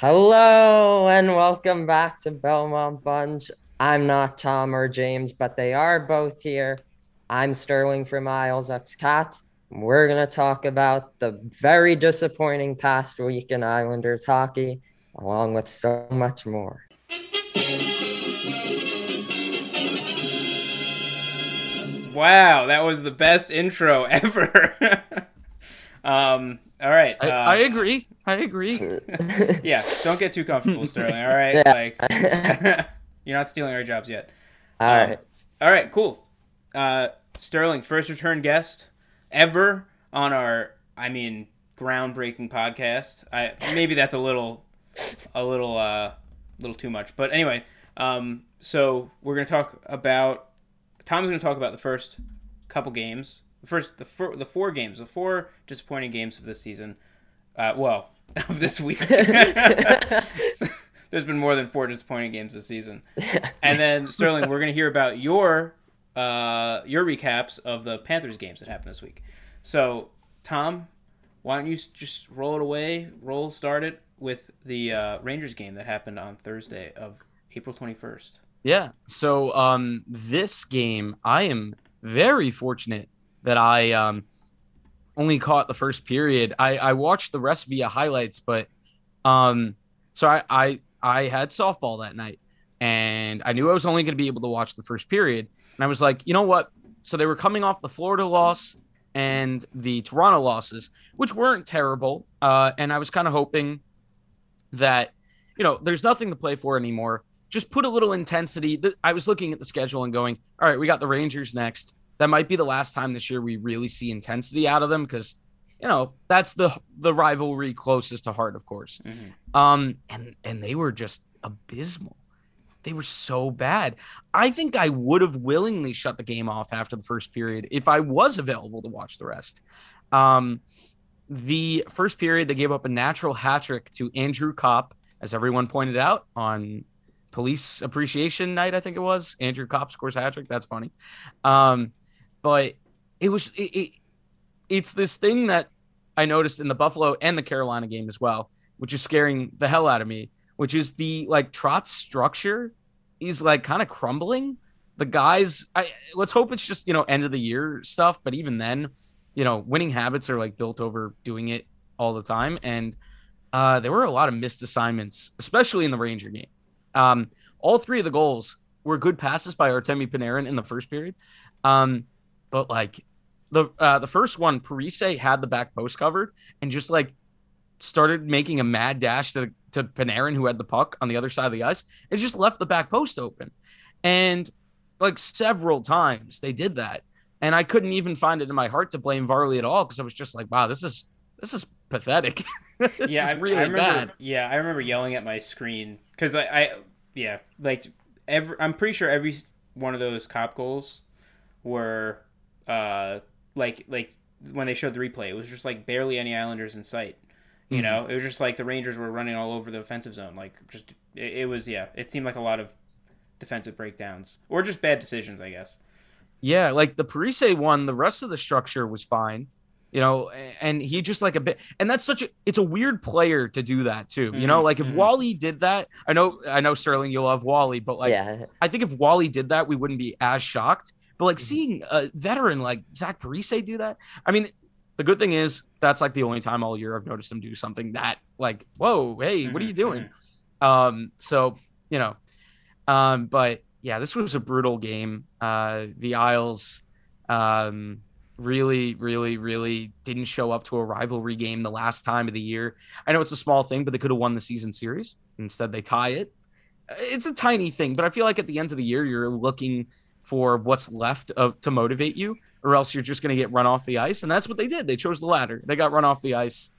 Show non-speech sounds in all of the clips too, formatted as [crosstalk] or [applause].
Hello and welcome back to Belmont Bunch. I'm not Tom or James, but they are both here. I'm Sterling from Isles X Cats. We're going to talk about the very disappointing past week in Islanders hockey, along with so much more. Wow, that was the best intro [laughs] ever. Um, all right. I, uh, I agree. I agree. [laughs] yeah, don't get too comfortable, [laughs] Sterling. All right, Yeah. like [laughs] you're not stealing our jobs yet. All Um, right. All right, cool. Uh, Sterling, first return guest ever on our, I mean, groundbreaking podcast. I maybe that's a little, a little, uh, little too much, but anyway. Um, so we're gonna talk about. Tom's gonna talk about the first couple games. The first, the four, the four games, the four disappointing games of this season. Uh, well, [laughs] of this week. [laughs] [laughs] There's been more than four disappointing games this season. And then Sterling, we're gonna hear about your uh, your recaps of the Panthers games that happened this week. So, Tom, why don't you just roll it away? Roll start it with the uh, Rangers game that happened on Thursday of April 21st. Yeah. So um this game I am very fortunate that I um only caught the first period. I I watched the rest via highlights, but um so I I I had softball that night and I knew I was only going to be able to watch the first period and I was like, "You know what? So they were coming off the Florida loss and the Toronto losses, which weren't terrible. Uh and I was kind of hoping that you know, there's nothing to play for anymore just put a little intensity. I was looking at the schedule and going, all right, we got the Rangers next. That might be the last time this year we really see intensity out of them because, you know, that's the the rivalry closest to heart, of course. Um, and and they were just abysmal. They were so bad. I think I would have willingly shut the game off after the first period if I was available to watch the rest. Um, the first period, they gave up a natural hat trick to Andrew Copp, as everyone pointed out on Police Appreciation Night. I think it was Andrew Copp scores hat trick. That's funny. Um, but it was it, it, it's this thing that I noticed in the Buffalo and the Carolina game as well, which is scaring the hell out of me. Which is the like Trotz structure is like kind of crumbling. The guys, I let's hope it's just you know end of the year stuff. But even then, you know, winning habits are like built over doing it all the time. And uh, there were a lot of missed assignments, especially in the Ranger game. Um, all three of the goals were good passes by Artemi Panarin in the first period. Um, but like the uh, the first one, Parise had the back post covered and just like started making a mad dash to to Panarin, who had the puck on the other side of the ice, and just left the back post open. And like several times they did that. And I couldn't even find it in my heart to blame Varley at all because I was just like, wow, this is this is pathetic. [laughs] this yeah, I, really I remember. bad. Yeah, I remember yelling at my screen because I, I, yeah, like every. I'm pretty sure every one of those Copp goals were, uh, like like when they showed the replay, it was just like barely any Islanders in sight. You Mhm. know, it was just like the Rangers were running all over the offensive zone. Like just it, it was yeah, it seemed like a lot of defensive breakdowns or just bad decisions, I guess. Yeah, like the Parise one, the rest of the structure was fine, you know, and he just like a bit, and that's such a, it's a weird player to do that too, you know, Mhm, like if mhm. Wally did that, I know, I know Sterling, you'll love Wally, but like, yeah. I think if Wally did that, we wouldn't be as shocked, but like Mhm. seeing a veteran like Zach Parise do that, I mean, the good thing is that's like the only time all year I've noticed him do something that like, whoa, hey, what are you Mhm, doing? Um, so you know, um, but yeah, this was a brutal game. Uh, the Isles, um, really, really, really didn't show up to a rivalry game the last time of the year. I know it's a small thing, but they could have won the season series. Instead, they tie it. It's a tiny thing, but I feel like at the end of the year, you're looking for what's left of to motivate you, or else you're just going to get run off the ice. And that's what they did. They chose the latter. They got run off the ice.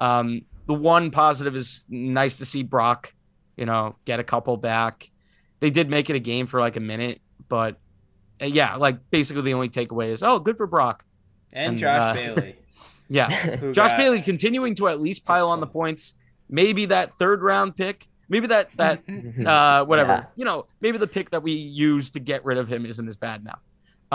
Um, the one positive is nice to see Brock, you know, get a couple back. They did make it a game for like a minute, but uh, yeah, like basically the only takeaway is, oh, good for Brock. And, And, Josh uh, Bailey. [laughs] Yeah, Josh got- Bailey continuing to at least pile on the points. Maybe that third round pick, maybe that that uh whatever, Yeah. you know, maybe the pick that we used to get rid of him isn't as bad now.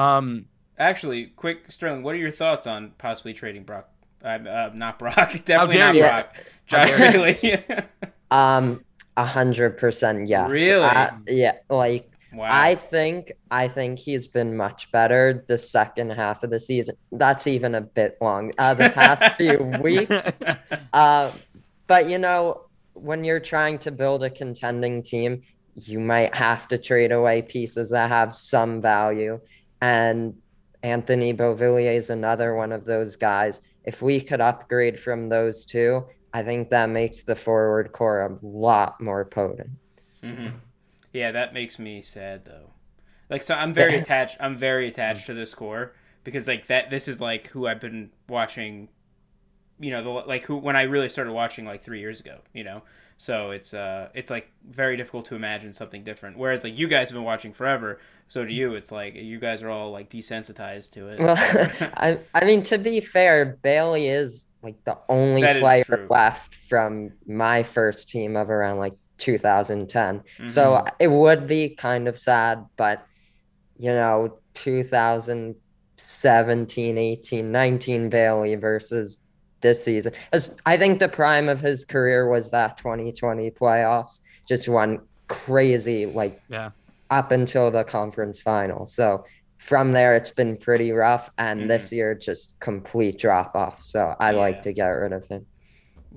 Um, Actually, quick, Sterling, what are your thoughts on possibly trading Brock? Uh, uh, not Brock, [laughs] definitely not you. Brock. How Josh dare Bailey. [laughs] Um, a hundred percent yes. Really? Uh, yeah, like Wow. I think I think he's been much better the second half of the season. That's even a bit long. Uh, the past [laughs] few weeks. Uh, but you know, when you're trying to build a contending team, you might have to trade away pieces that have some value. And Anthony Beauvillier is another one of those guys. If we could upgrade from those two, I think that makes the forward core a lot more potent. hmm Yeah, that makes me sad though. Like, so I'm very attached. I'm very attached to this core because like that. This is like who I've been watching. You know, the like who when I really started watching like three years ago. You know, so it's uh it's like very difficult to imagine something different. Whereas like you guys have been watching forever, so do you. It's like you guys are all like desensitized to it. Well, [laughs] I, I mean, to be fair, Bailey is like the only That player left from my first team of around like 2010. Mhm. So it would be kind of sad, but you know, 2017, 18, 19 Bailey versus this season. As I think the prime of his career was that 2020 playoffs, just one crazy like Yeah. up until the conference final. So from there it's been pretty rough and this year just complete drop off. So I Yeah. like to get rid of him.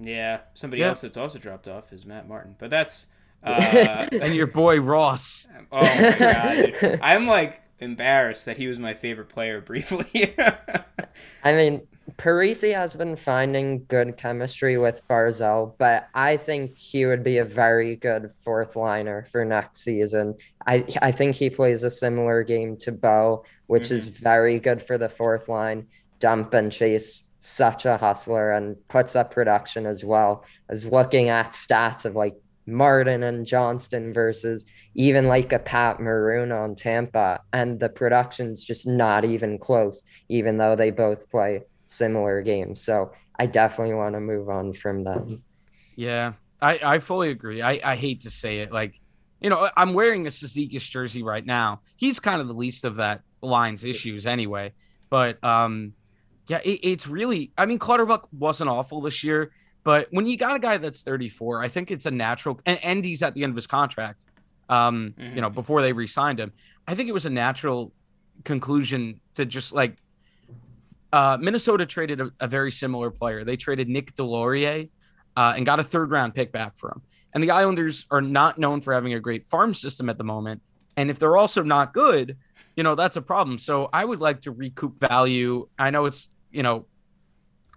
yeah, somebody Yeah. else that's also dropped off is Matt Martin, but that's. [laughs] Uh, and your boy Ross. Oh my god, dude. I'm like embarrassed that he was my favorite player [laughs] briefly. I mean, Parise has been finding good chemistry with Barzal, but I think he would be a very good fourth liner for next season. I I think he plays a similar game to Bo, which is mm-hmm. very good for the fourth line. Dump and chase such a hustler and puts up production as well. As looking at stats of like Martin and Johnston versus even like a Pat Maroon on Tampa, and the production's just not even close, even though they both play similar games. So I definitely want to move on from them. Yeah, I, I fully agree. I, I hate to say it. Like, you know, I'm wearing a Cizikas jersey right now. He's kind of the least of that line's issues anyway. But um, yeah, it, it's really, I mean, Clutterbuck wasn't awful this year, but when you got a guy that's 34, I think it's a natural, and, and he's at the end of his contract, um, you know, before they re signed him. I think it was a natural conclusion to just like, uh, Minnesota traded a, a very similar player. They traded Nick Deslauriers uh, and got a third round pick back for him. And the Islanders are not known for having a great farm system at the moment. And if they're also not good, you know, that's a problem. So I would like to recoup value. I know it's, you know,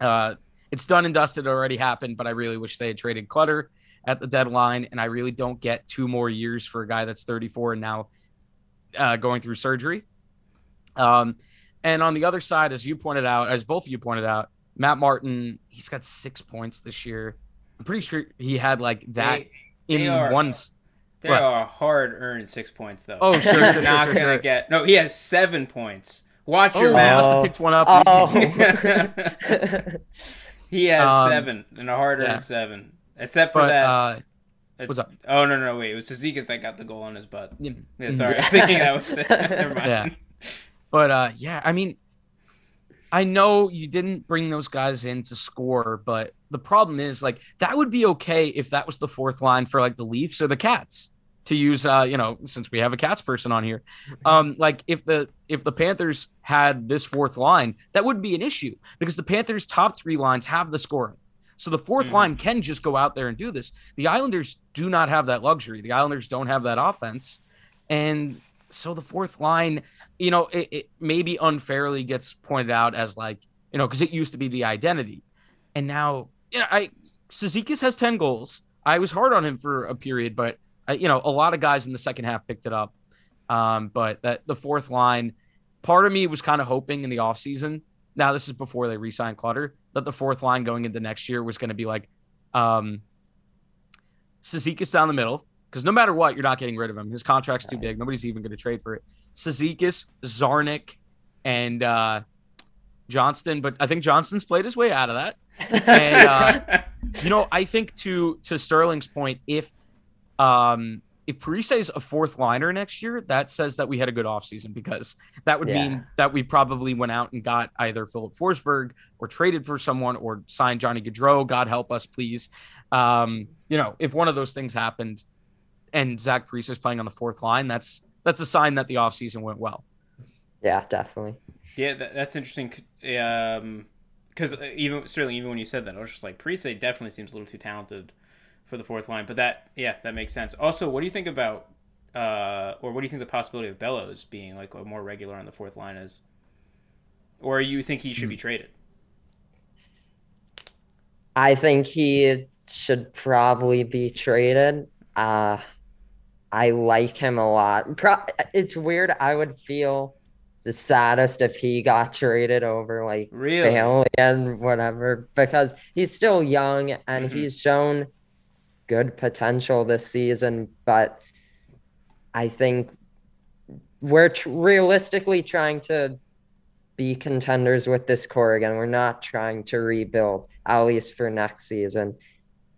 uh, it's done and dusted, already happened, but I really wish they had traded Clutter at the deadline. And I really don't get two more years for a guy that's 34 and now uh, going through surgery. Um, and on the other side, as you pointed out, as both of you pointed out, Matt Martin, he's got six points this year. I'm pretty sure he had like that They- in they are- one. They What? are hard earned six points though. Oh, sure, You're [laughs] sure, not sure, gonna sure. get. No, he has seven points. Watch Oh, your I mouth. must have Oh. picked one up. Oh. [laughs] He has Um, seven and a hard earned yeah. seven. Except for but that. uh, it's- what's up? Oh no no wait! It was Cizikas that got the goal on his butt. yeah, Yeah, sorry, I was thinking that was. [laughs] Never mind. Yeah. But uh, yeah, I mean, I know you didn't bring those guys in to score, but the problem is like that would be okay if that was the fourth line for like the Leafs or the Cats to use. Uh, you know, since we have a Cats person on here, um, like if the if the Panthers had this fourth line, that would be an issue because the Panthers' top three lines have the scoring. So the 4th Mhm. line can just go out there and do this. The Islanders do not have that luxury. The Islanders don't have that offense. And so the fourth line, you know, it, it maybe unfairly gets pointed out as like, you know, because it used to be the identity. And now, you know, I Cizikas has 10 goals. I was hard on him for a period, but I, you know, a lot of guys in the second half picked it up. Um, but that the fourth line, part of me was kind of hoping in the offseason. Now, this is before they re-signed Clutter, that the fourth line going into next year was going to be like um down the middle, because no matter what, you're not getting rid of him. His contract's too big. Nobody's even going to trade for it. Cizikas, Czarnik, and uh, Johnston, but I think Johnston's played his way out of that. And, uh, [laughs] You know, I think to to Sterling's point, if um if Parise is a fourth liner next year, that says that we had a good offseason because that would Yeah. mean that we probably went out and got either Filip Forsberg or traded for someone or signed Johnny Gaudreau. God help us, please. Um, you know, if one of those things happened and Zach Parise is playing on the fourth line, that's that's a sign that the offseason went well. Yeah, definitely. Yeah, that, that's interesting. Um, because even certainly even when you said that, I was just like, Parise definitely seems a little too talented for the fourth line. But that, yeah, that makes sense. Also, what do you think about, uh, or what do you think the possibility of Bellows being like a more regular on the fourth line is? Or you think he should be traded? I think he should probably be traded. Uh, I like him a lot. Pro- it's weird. I would feel the saddest if he got traded over like Really? Bailey and whatever because he's still young and Mhm. he's shown good potential this season. But I think we're tr- realistically trying to be contenders with this core again. We're not trying to rebuild, at least for next season.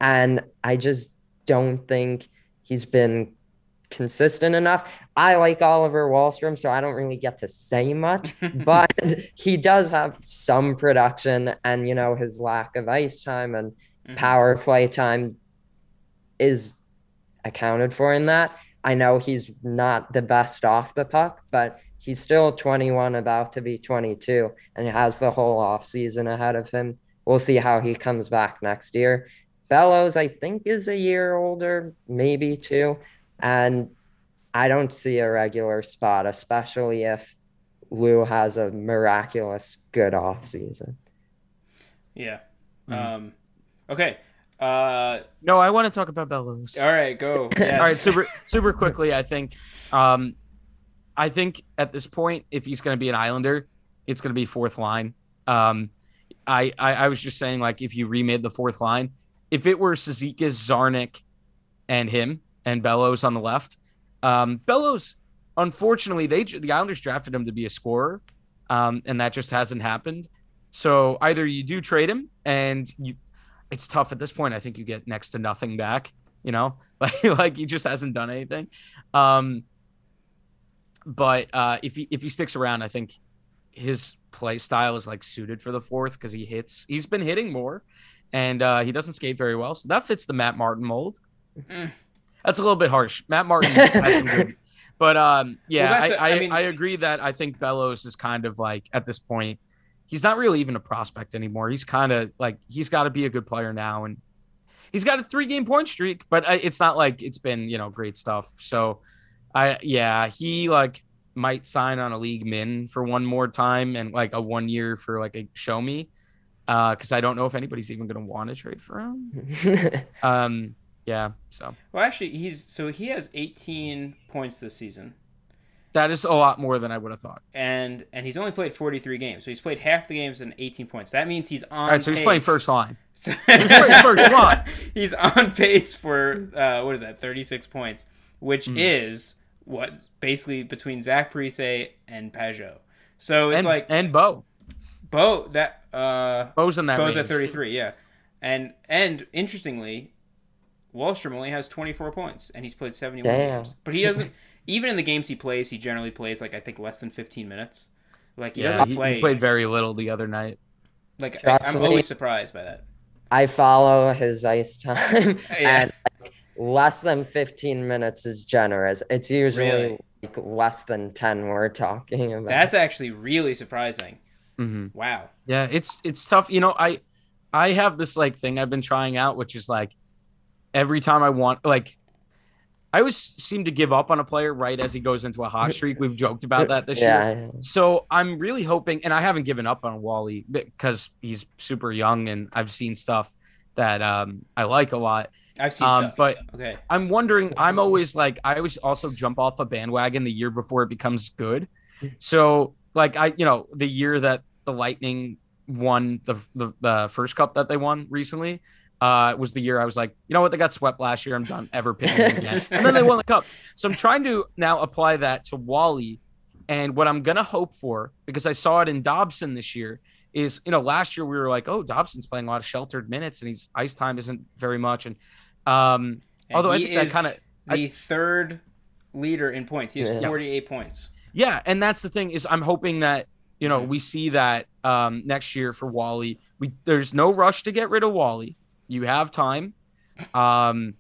And I just don't think he's been consistent enough. I like Oliver Wahlstrom, so I don't really get to say much, [laughs] but he does have some production, and you know, his lack of ice time and Mhm. power play time is accounted for in that. I know he's not the best off the puck, but he's still 21, about to be 22, and he has the whole offseason ahead of him. We'll see how he comes back next year. Bellows, I think, is a year older, maybe two. And I don't see a regular spot, especially if Lou has a miraculous good off season. Yeah. Mhm. Um, okay. Uh, No, I want to talk about Bellows. all right, go. [laughs] Yes. All right, super super quickly. I think, um, I think at this point, if he's going to be an Islander, it's going to be fourth line. Um, I, I I was just saying like if you remade the fourth line, if it were Cizikas, Czarnik, and him and Bellows on the left, um, Bellows, unfortunately, they the Islanders drafted him to be a scorer, um, and that just hasn't happened. So either you do trade him, and you, it's tough at this point. I think you get next to nothing back. You know, [laughs] like like he just hasn't done anything. Um, but uh, if he if he sticks around, I think his play style is like suited for the fourth because he hits. He's been hitting more, and uh, he doesn't skate very well, so that fits the Matt Martin mold. Mm. That's a little bit harsh. Matt Martin has some good, [laughs] but um, yeah, Well, I, a- I, I mean- I agree that I think Bellows is kind of like at this point, he's not really even a prospect anymore. He's kind of like he's got to be a good player now, and he's got a three game point streak, but I, it's not like it's been you know great stuff. So, I yeah, he like might sign on a league min for one more time and like a one year for like a show me, Uh, because I don't know if anybody's even gonna want to trade for him. [laughs] Um, yeah, so Well, actually, he's so he has 18 points this season, that is a lot more than I would have thought. and and he's only played 43 games, so he's played half the games and 18 points. That means he's on. All right, so [laughs] he's playing first line. he's playing first line. He's on pace for uh, what is that? 36 points, which Mm. is what basically between Zach Parise and Pageau. So it's and, like and Bo. Bo that uh Bo's in that. Bo's range, at 33, yeah. And and interestingly, Wahlstrom only has 24 points and he's played 71 Damn. games. But he doesn't [laughs] even in the games he plays, he generally plays like I think less than 15 minutes. Like he Yeah, doesn't he, play he played very little the other night. like I, Trust I'm me. always surprised by that. I follow his ice time, [laughs] Yeah. and like, less than 15 minutes is generous. It's usually Really? like less than 10 we're talking about. That's actually really surprising. hmm Wow. Yeah, it's it's tough. You know, I I have this like thing I've been trying out, which is like every time I want like I always seem to give up on a player right as he goes into a hot streak. We've joked about that this year. So I'm really hoping, and I haven't given up on Wally because he's super young, and I've seen stuff that um, I like a lot. I've seen Um, stuff. but okay. I'm wondering. I'm always like, I always also jump off a bandwagon the year before it becomes good. So, like, I, you know, the year that the Lightning won the the, the first cup that they won recently, uh, was the year I was like, you know what, they got swept last year. I'm done ever picking them again. [laughs] and then they won the cup. So I'm trying to now apply that to Wally. And what I'm gonna hope for, because I saw it in Dobson this year, is you know last year we were like, oh, Dobson's playing a lot of sheltered minutes, and he's ice time isn't very much, and um, And although I think that kind of the third leader in points. He has Yeah. 48 points. yeah, and that's the thing is I'm hoping that you know Mhm. we see that um, next year for Wally. We there's no rush to get rid of Wally. You have time. Um,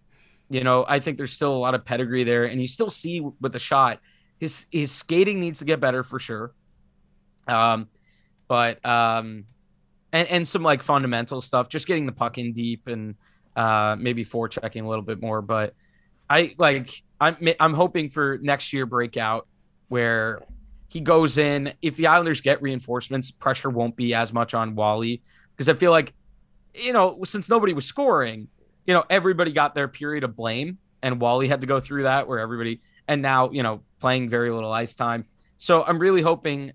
you know, I think there's still a lot of pedigree there, and you still see with the shot, his his skating needs to get better for sure. Um, but um, and and some like fundamental stuff, just getting the puck in deep and uh maybe forechecking a little bit more. But I like I'm I'm hoping for next year breakout where he goes in. If the Islanders get reinforcements, pressure won't be as much on Wally because I feel like you know since nobody was scoring you know, everybody got their period of blame, and Wally had to go through that where everybody, and now, you know, playing very little ice time. So I'm really hoping,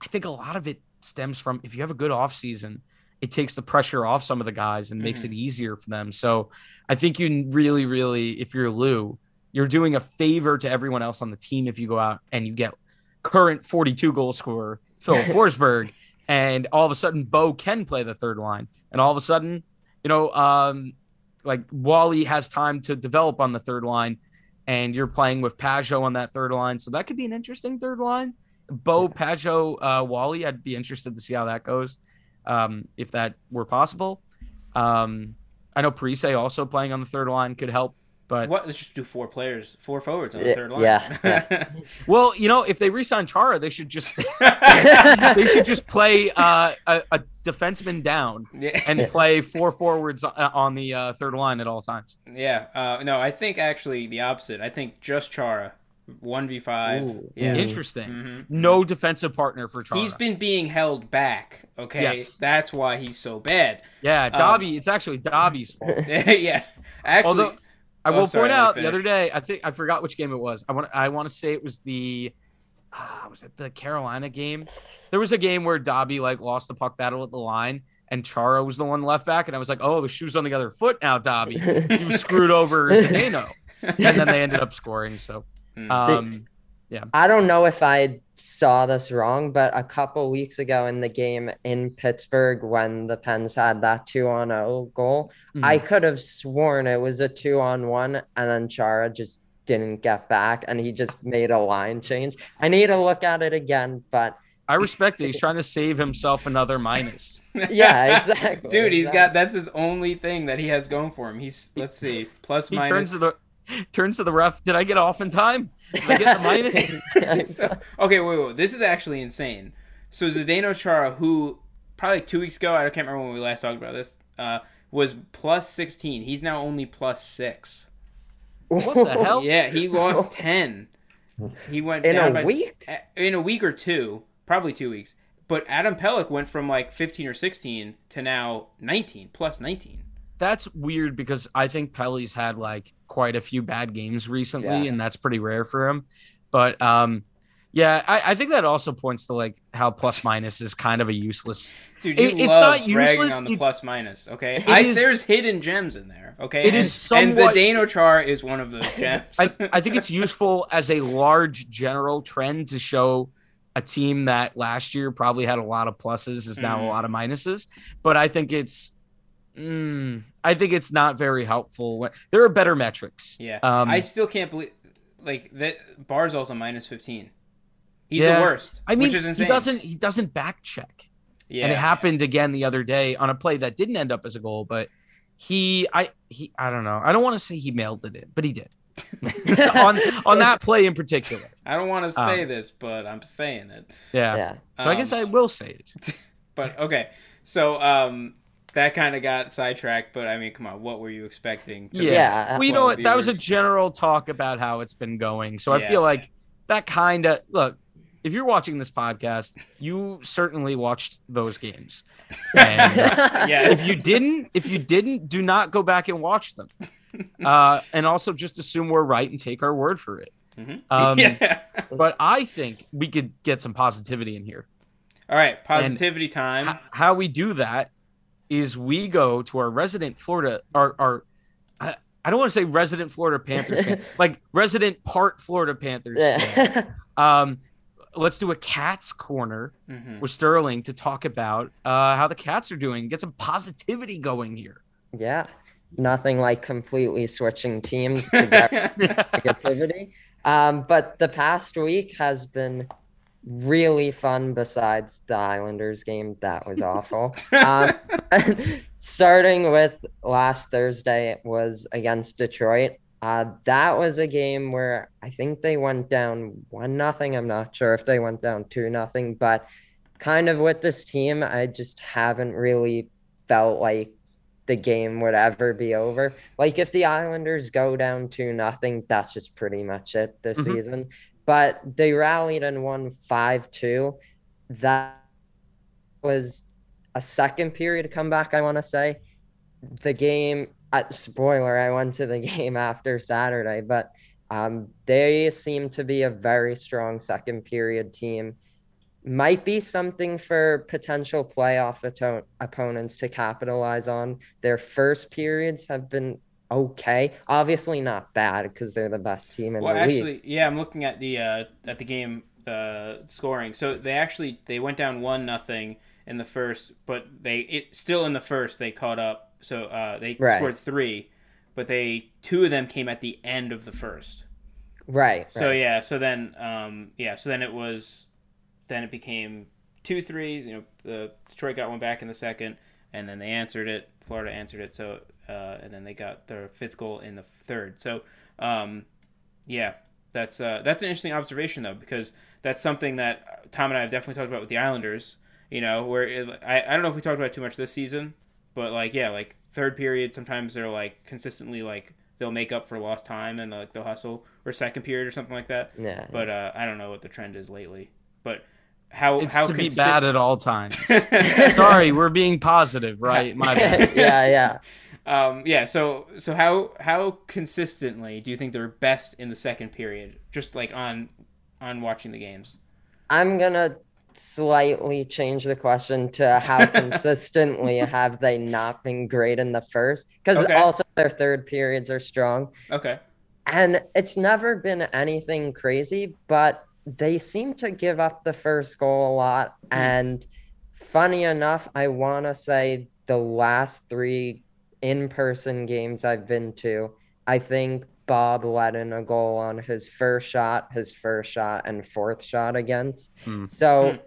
I think a lot of it stems from if you have a good off season, it takes the pressure off some of the guys and mm-hmm. makes it easier for them. So I think you really, really, if you're Lou, you're doing a favor to everyone else on the team if you go out and you get current 42 goal scorer Phil [laughs] Forsberg, and all of a sudden Bo can play the third line, and all of a sudden, you know, um, like Wally has time to develop on the third line, and you're playing with Pageau on that third line, so that could be an interesting third line. Bo Pageau uh, Wally, I'd be interested to see how that goes, um, if that were possible. Um, I know Parise also playing on the third line could help but what? Let's just do four players, four forwards on the third line. Yeah. [laughs] yeah. well, you know, if they resign Chara, they should just [laughs] [laughs] they should just play uh, a, a, defenseman down yeah. and play four forwards on the uh, third line at all times. Yeah. Uh, no, I think actually the opposite. I think just Chara. One v five. Yeah. Interesting. Mm-hmm. No defensive partner for Chara. He's been being held back. Okay. Yes. That's why he's so bad. Yeah, Dobby. Um, it's actually Dobby's fault. yeah. Actually, Although, I oh, will sorry, point out the other day. I think I forgot which game it was. I want. I want to say it was the. Uh, was it the Carolina game? There was a game where Dobby like lost the puck battle at the line, and Chara was the one left back, and I was like, "Oh, the shoe's on the other foot now, Dobby. [laughs] You screwed over Zdeno." and then they ended up scoring. So, hmm. um, yeah. I don't know if I saw this wrong, but a couple weeks ago in the game in Pittsburgh, when the Pens had that two on 0 goal, mm-hmm. I could have sworn it was a two on one, and then Chara just didn't get back and he just made a line change. I need to look at it again, but I respect it. He's trying to save himself another minus. [laughs] yeah, exactly. Dude, he's exactly. got that's his only thing that he has going for him. He's let's see, plus he minus. Turns to the turns to the ref. Did I get off in time? Did I get the minus? [laughs] [laughs] so, okay, wait, wait. This is actually insane. So Zdeno Chara, who probably two weeks ago, I can't remember when we last talked about this, uh, was plus sixteen. He's now only plus six. What the hell? [laughs] Yeah, he lost ten. He went in a by, week. In a week or two, probably two weeks. But Adam Pelech went from like fifteen or sixteen to now nineteen plus nineteen that's weird because I think Pelly's had like quite a few bad games recently, yeah. and that's pretty rare for him. But um, yeah, I, I, think that also points to like how plus [laughs] minus is kind of a useless. Dude, it, it's not useless. on the it's, plus minus. Okay, I, is, there's hidden gems in there. Okay, it and, is somewhat, and Zdeno Char is one of those [laughs] gems. I, I think it's [laughs] useful as a large general trend to show a team that last year probably had a lot of pluses is now mm. a lot of minuses. But I think it's Mm, I think it's not very helpful. There are better metrics. Yeah, um, I still can't believe like that. Barzal's a minus fifteen. He's yeah, the worst. I mean, he doesn't he doesn't back check. Yeah, and it happened again the other day on a play that didn't end up as a goal, but he I he I don't know. I don't want to say he mailed it in, but he did. [laughs] on on that play in particular. I don't want to say um, this, but I'm saying it. Yeah. yeah. So um, I guess I will say it. [laughs] but okay. So um that kind of got sidetracked, but I mean, come on, what were you expecting? yeah, well, you know what? That was a general talk about how it's been going. So yeah. I feel like that kind of look. If you're watching this podcast, you certainly watched those games. And [laughs] yes. if you didn't, if you didn't, do not go back and watch them. [laughs] Uh, and also just assume we're right and take our word for it. Mm-hmm. Um, yeah. [laughs] but I think we could get some positivity in here. All right, positivity and time. H- how we do that is we go to our resident Florida, our, our I, I don't want to say resident Florida Panthers fan, [laughs] like resident part Florida Panthers. Yeah. [laughs] um, let's do a Cats corner mm-hmm. with Sterling to talk about uh, how the Cats are doing, get some positivity going here. Yeah, nothing like completely switching teams [laughs] to get negativity. Um, but the past week has been really fun besides the Islanders game. That was awful. um, [laughs] [laughs] starting with last Thursday was against Detroit. Uh, that was a game where I think they went down one nothing. I'm not sure if they went down two nothing, but kind of with this team, I just haven't really felt like the game would ever be over. Like if the Islanders go down to nothing, that's just pretty much it this mm-hmm. season. But they rallied and won five two. That was a second period comeback. I want to say the game uh, spoiler, I went to the [laughs] game after Saturday, but um, they seem to be a very strong second period team. Might be something for potential playoff opponents to capitalize on. Their first periods have been okay. Obviously not bad because they're the best team in well, the actually, league. yeah, I'm looking at the uh, at the game the scoring. So they actually they went down one nothing in the first, but they it still in the first they caught up so uh, they right. scored three, but they two of them came at the end of the first. Right. So right. yeah. So then um, yeah. So then it was then it became two threes. You know, the Detroit got one back in the second, and then they answered it. Florida answered it. So uh, and then they got their fifth goal in the third. So um, yeah, that's uh, that's an interesting observation though because that's something that Tom and I have definitely talked about with the Islanders. You know, where it, I I don't know if we talked about it too much this season, but like yeah, like third period sometimes they're like consistently like they'll make up for lost time and like they'll hustle or second period or something like that. Yeah. But uh, I don't know what the trend is lately. But how it's how to consist- be bad at all times. [laughs] Sorry, we're being positive, right? My [laughs] bad. yeah, yeah. Um, yeah. So so how how consistently do you think they're best in the second period? Just like on on watching the games. I'm gonna slightly change the question to how [laughs] consistently have they not been great in the first because okay. also their third periods are strong okay and it's never been anything crazy but they seem to give up the first goal a lot mm. and funny enough i want to say the last three in-person games i've been to i think Bob let in a goal on his first shot, his first shot, and fourth shot against. Hmm. So,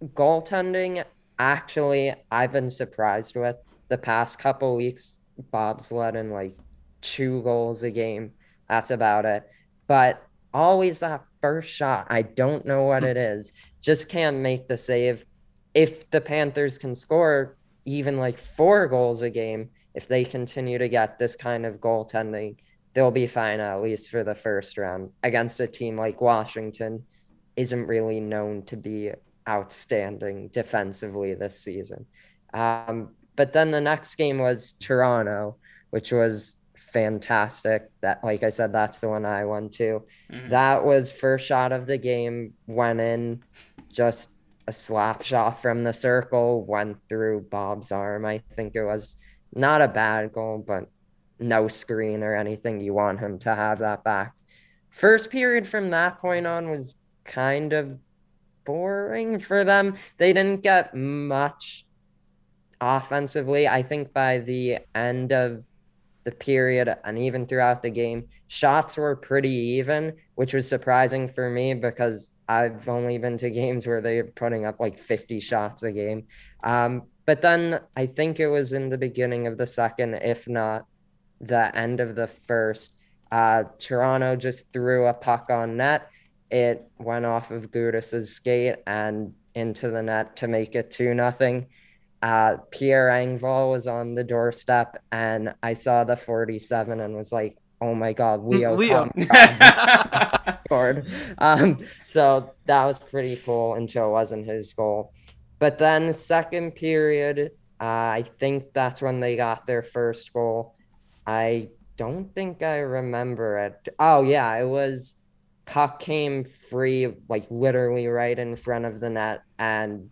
hmm. goaltending, actually, I've been surprised with the past couple weeks. Bob's let in like two goals a game. That's about it. But always that first shot, I don't know what hmm. it is. Just can't make the save. If the Panthers can score even like four goals a game, if they continue to get this kind of goaltending, they'll be fine at least for the first round against a team like Washington isn't really known to be outstanding defensively this season. Um, but then the next game was Toronto, which was fantastic. That, like I said, that's the one I won to. Mm-hmm. That was first shot of the game, went in, just a slap shot from the circle, went through Bob's arm. I think it was not a bad goal, but no screen or anything. You want him to have that back. First period from that point on was kind of boring for them. They didn't get much offensively. I think by the end of the period and even throughout the game, shots were pretty even, which was surprising for me because I've only been to games where they're putting up like 50 shots a game. Um, but then I think it was in the beginning of the second, if not the end of the first. Uh, Toronto just threw a puck on net. It went off of Gudas's skate and into the net to make it two nothing. Uh, Pierre Engvall was on the doorstep, and I saw the 47 and was like, "Oh my God, Leo!" Leo. [laughs] Um, so that was pretty cool until it wasn't his goal. But then second period, uh, I think that's when they got their first goal. I don't think I remember it. Oh yeah, it was puck came free, like literally right in front of the net, and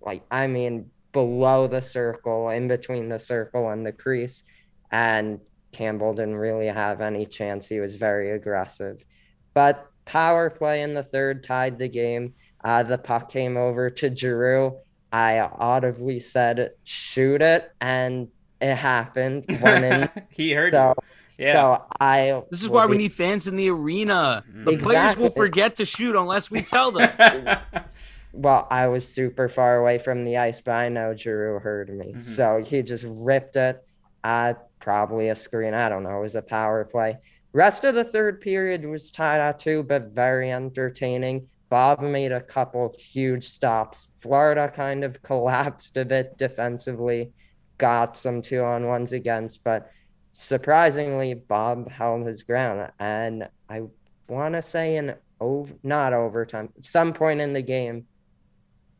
like I mean below the circle, in between the circle and the crease, and Campbell didn't really have any chance. He was very aggressive, but power play in the third tied the game. Uh, the puck came over to Giroux. I audibly said, "Shoot it," and it happened. Went in. [laughs] he heard so, Yeah. So I. This is will why we need fans in the arena. The players will forget to shoot unless we tell them. [laughs] Well, I was super far away from the ice, but I know Drew heard me. Mhm. So he just ripped it. Uh, probably a screen. I don't know. It was a power play. Rest of the third period was tied at two, but very entertaining. Bob made a couple huge stops. Florida kind of collapsed a bit defensively, got some two on ones against, but surprisingly, Bob held his ground. And I want to say in over, not overtime, some point in the game.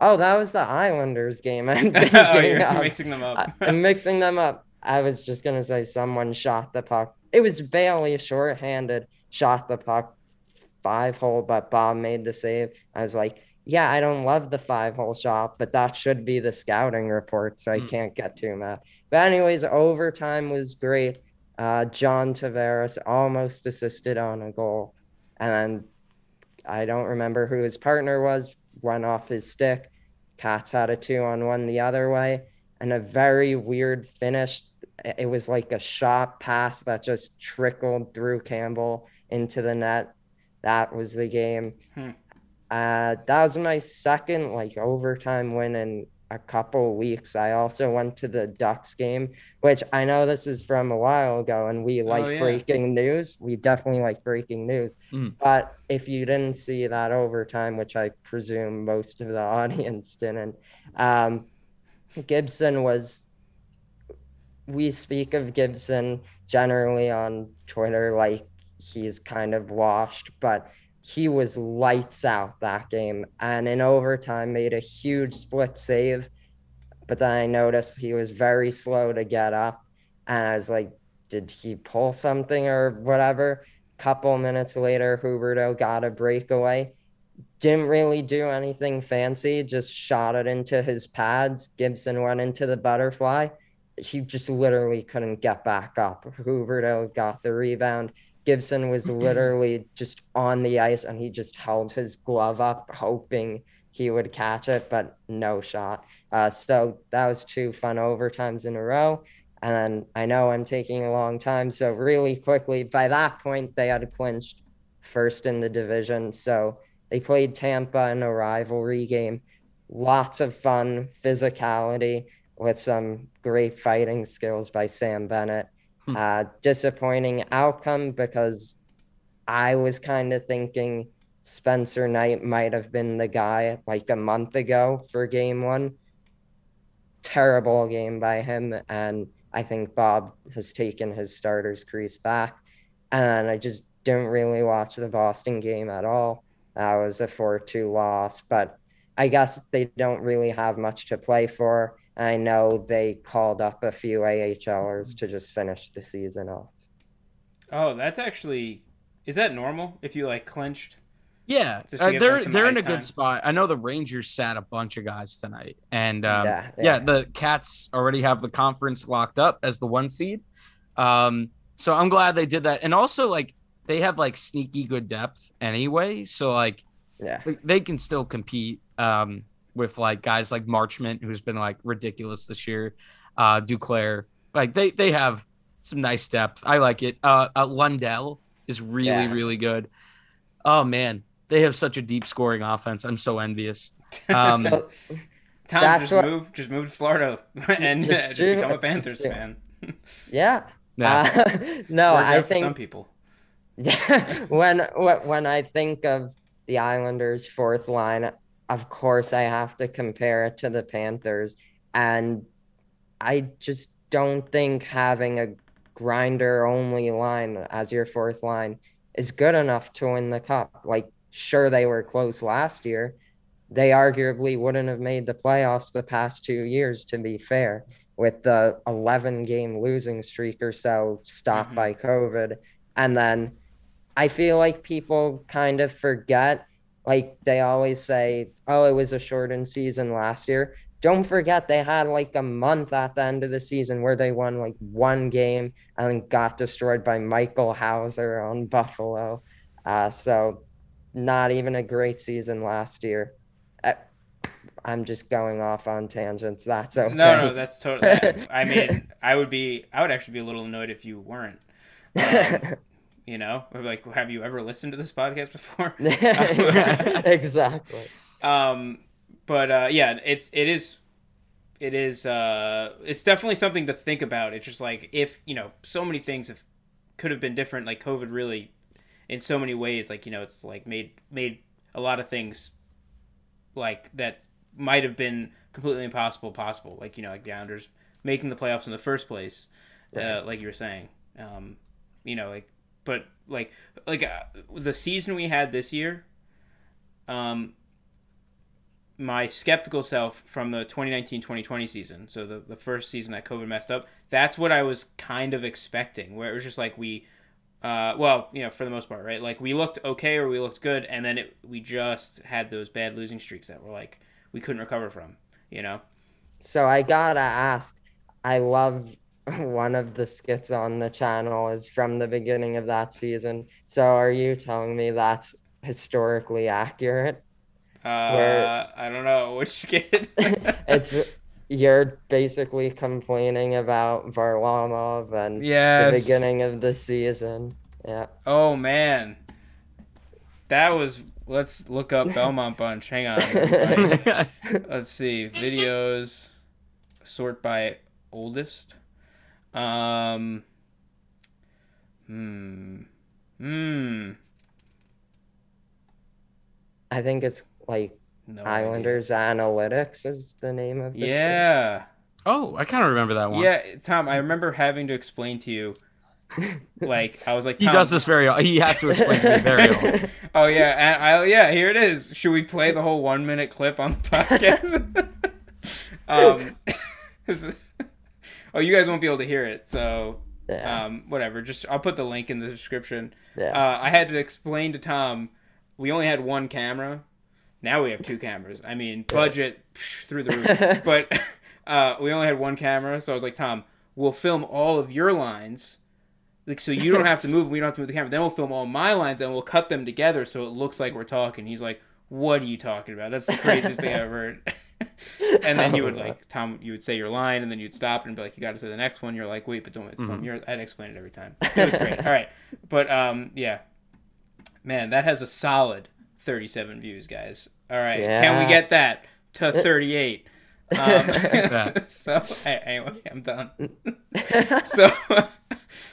Oh, that was the Islanders game. I'm thinking [laughs] oh, you're of. mixing them up. I- [laughs] I'm mixing them up. I was just gonna say someone shot the puck. It was Bailey shorthanded, shot the puck five hole, but Bob made the save. I was like, yeah, I don't love the five hole shot, but that should be the scouting report, so I Mm. can't get too mad. But anyways, overtime was great. Uh, John Tavares almost assisted on a goal, and then I don't remember who his partner was. Went off his stick. Cats had a two on one the other way, and a very weird finish. It was like a shot pass that just trickled through Campbell into the net. That was the game. Hmm. Uh, that was my second like overtime win in a couple weeks. I also went to the Ducks game, which I know this is from a while ago, and we like Oh, yeah. breaking news. We definitely like breaking news. Mm. But if you didn't see that overtime, which I presume most of the [laughs] audience didn't, um, Gibson was. We speak of Gibson generally on Twitter like he's kind of washed, but he was lights out that game and in overtime made a huge split save. But then I noticed he was very slow to get up. And I was like, did he pull something or whatever? Couple minutes later, Huberdeau got a breakaway. Didn't really do anything fancy, just shot it into his pads. Gibson went into the butterfly. He just literally couldn't get back up. Huberdeau got the rebound. Gibson was literally just on the ice and he just held his glove up, hoping he would catch it, but no shot. Uh, so that was two fun overtimes in a row. And I know I'm taking a long time. So, really quickly, by that point, they had clinched first in the division. So, they played Tampa in a rivalry game. Lots of fun, physicality with some great fighting skills by Sam Bennett. Uh, disappointing outcome because I was kind of thinking Spencer Knight might have been the guy like a month ago for game one. Terrible game by him. And I think Bob has taken his starter's crease back. And I just didn't really watch the Boston game at all. That was a 4 2 loss. But I guess they don't really have much to play for. I know they called up a few AHLers to just finish the season off. Oh, that's actually is that normal if you like clinched? Yeah, uh, they're they're in a ice good spot. I know the Rangers sat a bunch of guys tonight, and um, yeah, yeah, the Cats already have the conference locked up as the one seed. Um, so I'm glad they did that, and also like they have like sneaky good depth anyway, so like yeah. they- they can still compete um, with like guys like Marchment, who's been like ridiculous this year, uh, Duclair. Like they they have some nice depth. I like it. Uh, uh Lundell is really Yeah. really good. Oh man, they have such a deep scoring offense. I'm so envious. Um, [laughs] Tom That's just what- move, just moved to Florida [laughs] and Just just, do become a it, just Panthers fan. [laughs] yeah. yeah. Uh, no, I think some people. Yeah, when wh- when I think of the Islanders' fourth line, of course I have to compare it to the Panthers, and I just don't think having a grinder only line as your fourth line is good enough to win the cup. Like, sure they were close last year. They arguably wouldn't have made the playoffs the past two years, to be fair, with the 11 game losing streak or so stopped Mhm. by COVID. And then I feel like people kind of forget, like they always say, oh, it was a shortened season last year. Don't forget they had like a month at the end of the season where they won like one game and got destroyed by Michael Houser on Buffalo. Uh, so not even a great season last year. Uh, I'm just going off on tangents. That's okay. No, no, that's totally. I [laughs] mean, I would be, I would actually be a little annoyed if you weren't. Um, [laughs] you know, like, have you ever listened to this podcast before? [laughs] [laughs] exactly. Um, but uh, yeah, it's it is it is uh, it's definitely something to think about. It's just like if you know, so many things have could have been different. Like COVID really, in so many ways, like you know, it's like made made a lot of things like that might have been completely impossible possible. Like you know, like the Islanders making the playoffs in the first place, uh, like you were saying. Um, you know, like but like like uh, the season we had this year. Um, my skeptical self from the 2019-2020 season, so the, the first season that COVID messed up, that's what I was kind of expecting, where it was just like we, uh, well, you know, for the most part, right? Like we looked okay or we looked good, and then it, we just had those bad losing streaks that were like we couldn't recover from, you know? So I gotta ask. I love [laughs] one of the skits on the channel is from the beginning of that season. So are you telling me that's historically accurate? Uh, Where- I don't know [laughs] which skit. [laughs] it's you're basically complaining about Varlamov and yeah. the beginning of the season. Yeah. Oh man, that was. Let's look up Belmont Bunch. Hang on. everybody. Let's see videos sort by oldest. Um. Hmm. Hmm. I think it's like No idea. Islanders Analytics is the name of the skit. Yeah. oh, I kind of remember that one. Yeah, Tom. I remember having to explain to you. Like I was like, He does this very. He has to explain to me [laughs] very often. Oh yeah, and I yeah, here it is. Should we play the whole one minute clip on the podcast? [laughs] um, [laughs] oh, you guys won't be able to hear it, so yeah. um, whatever. Just I'll put the link in the description. yeah. Uh, I had to explain to Tom we only had one camera. Now we have two cameras. I mean, budget psh, through the roof. [laughs] but [laughs] uh, we only had one camera, so I was like, Tom, we'll film all of your lines. Like, so you don't have to move. And we don't have to move the camera. Then we'll film all my lines and we'll cut them together so it looks like we're talking. He's like, "What are you talking about? That's the craziest thing I've ever heard." [laughs] [laughs] and then you would like Tom, you would say your line, and then you'd stop and be like, "You got to say the next one." You're like, "Wait, but don't it's film." You're, I'd explain it every time. It was great. All right, but um, yeah, man, that has a solid 37 views, guys. All right, can we get that to 38? [laughs] Um, Yeah. [laughs] so anyway, I'm done. so,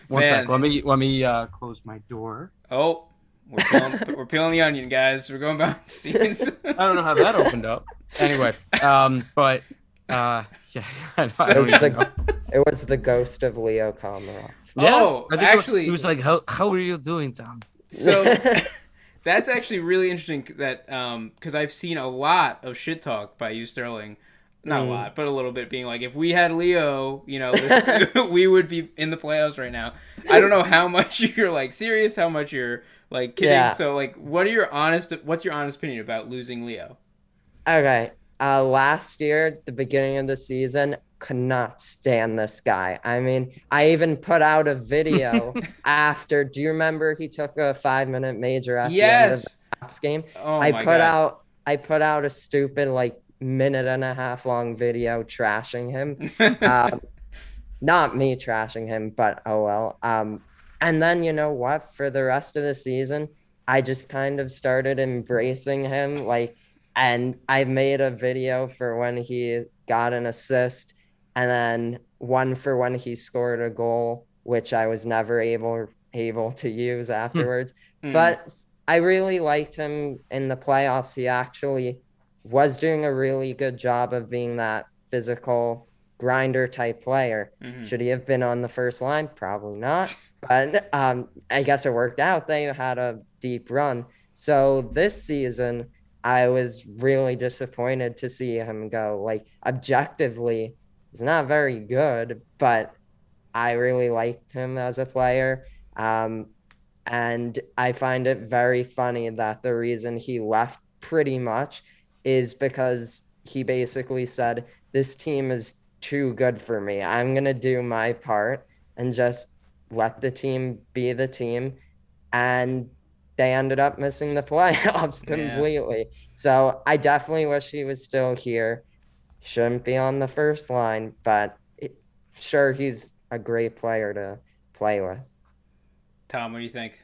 One man, sec. Let me let me uh, close my door. oh, we're peeling, we're peeling the onion, guys. We're going behind the scenes. I don't know how that opened up. Anyway, um, but uh, [laughs] yeah, I, I So- don't It was the it was the ghost of Leo Komarov. Yeah, Oh, I it was- actually- he was like, "How how are you doing, Tom?" So [laughs] [laughs] that's actually really interesting that um because I've seen a lot of shit talk by you Sterling. Not a Mm. lot, but a little bit being like, if we had Leo, you know, this, we would be in the playoffs right now. I don't know how much you're like serious, how much you're like kidding. Yeah. So like, what are your honest? What's your honest opinion about losing Leo? Okay. Uh, last year, the beginning of the season, could not stand this guy. I mean, I even put out a video [laughs] after. Do you remember he took a five minute major after the Yes. the Caps game? Oh I put god. out I put out a stupid like minute and a half long video trashing him. [laughs] um, not me trashing him, but oh well. Um, and then you know what? For the rest of the season, I just kind of started embracing him. Like, and I made a video for when he got an assist, and then one for when he scored a goal, which I was never able able to use afterwards. Mm. But I really liked him in the playoffs. He actually was doing a really good job of being that physical grinder type player. Mhm. Should he have been on the first line? Probably not. [laughs] But um, I guess it worked out. They had a deep run. So this season, I was really disappointed to see him go. Like objectively, he's not very good, but I really liked him as a player. Um, and I find it very funny that the reason he left pretty much is because he basically said, This team is too good for me. I'm going to do my part and just let the team be the team. And they ended up missing the [laughs] playoffs Yeah. completely. So I definitely wish he was still here. Shouldn't be on the first line, but it, sure, he's a great player to play with. Tom, what do you think?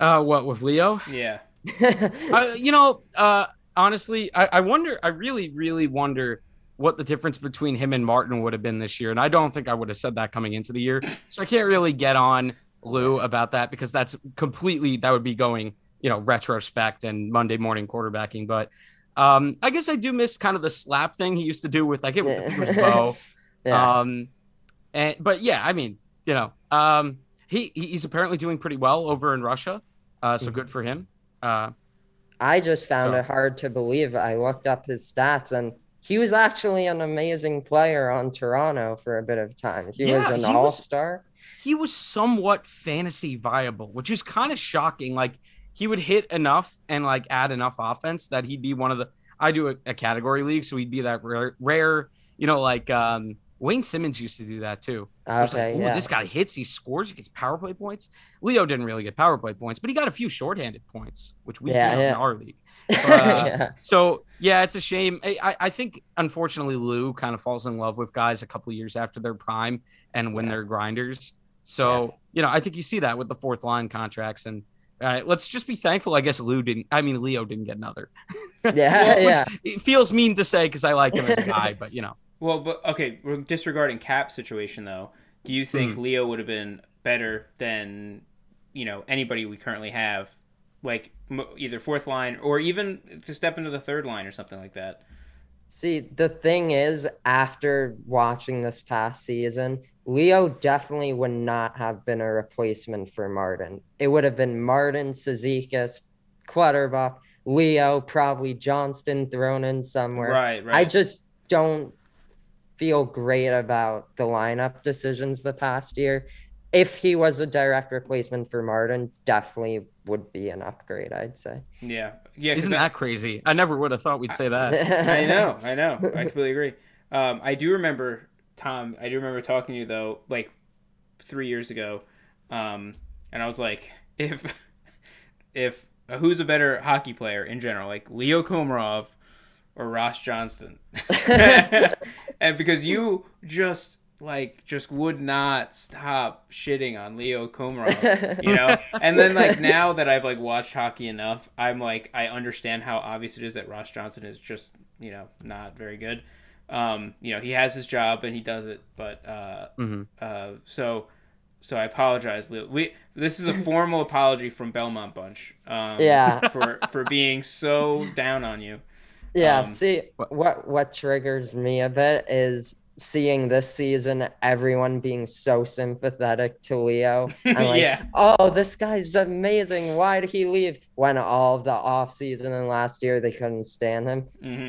Uh, what with Leo? Yeah. [laughs] uh, you know, uh, honestly, I, I wonder. I really, really wonder what the difference between him and Martin would have been this year. And I don't think I would have said that coming into the year. So I can't really get on Lou about that because that's completely that would be going, you know, retrospect and Monday morning quarterbacking. But um, I guess I do miss kind of the slap thing he used to do with like it with, with Bo. [laughs] yeah. Um, and but yeah, I mean, you know, um, he he's apparently doing pretty well over in Russia. Uh, so Mhm. good for him. Uh, I just found it hard to believe. I looked up his stats and he was actually an amazing player on Toronto for a bit of time. He was an all star. he was somewhat fantasy viable, which is kind of shocking. Like he would hit enough and like add enough offense that he'd be one of the. I do a, a category league, so he'd be that rare, rare you know, like um, Wayne Simmonds used to do that too. Okay, like, yeah. this guy hits, he scores, he gets power play points. Leo didn't really get power play points, but he got a few shorthanded points, which we Yeah, did in our league. Uh, [laughs] yeah. So yeah, it's a shame. I, I- I think unfortunately Lou kind of falls in love with guys a couple years after their prime and when Yeah. they're grinders. So you know, I think you see that with the fourth line contracts. And uh, let's just be thankful. I guess Lou didn't. I mean, Leo didn't get another. Yeah, [laughs] Which yeah. It feels mean to say because I like him as a [laughs] guy, but you know, Well, but okay, disregarding cap situation though. Do you think Leo would have been better than you know anybody we currently have, like either fourth line or even to step into the third line or something like that? See, the thing is, after watching this past season, Leo definitely would not have been a replacement for Martin. It would have been Martin, Cizikas, Clutterbuck, Leo, probably Johnston thrown in somewhere. Right, right. I just don't feel great about the lineup decisions the past year. If he was a direct replacement for Martin, definitely would be an upgrade, I'd say. yeah, yeah. 'cause isn't I- that crazy? I never would have thought we'd say that. [laughs] I know, I know. I completely agree. Um, I do remember Tom. I do remember talking to you though, like three years ago, um, and I was like, if if uh, who's a better hockey player in general, like Leo Komarov or Ross Johnston, [laughs] [laughs] and because you just like just would not stop shitting on Leo Komarov [laughs] you know and then like now that i've like watched hockey enough i'm like i understand how obvious it is that ross johnston is just you know not very good um you know he has his job and he does it but uh Mhm. uh so so i apologize Leo. we this is a formal apology from belmont bunch um Yeah. [laughs] for for being so down on you Yeah, Um, see what what triggers me a bit is seeing this season everyone being so sympathetic to Leo. [laughs] And like, Yeah. oh, this guy's amazing. Why did he leave? When all of the off season and last year they couldn't stand him. hmm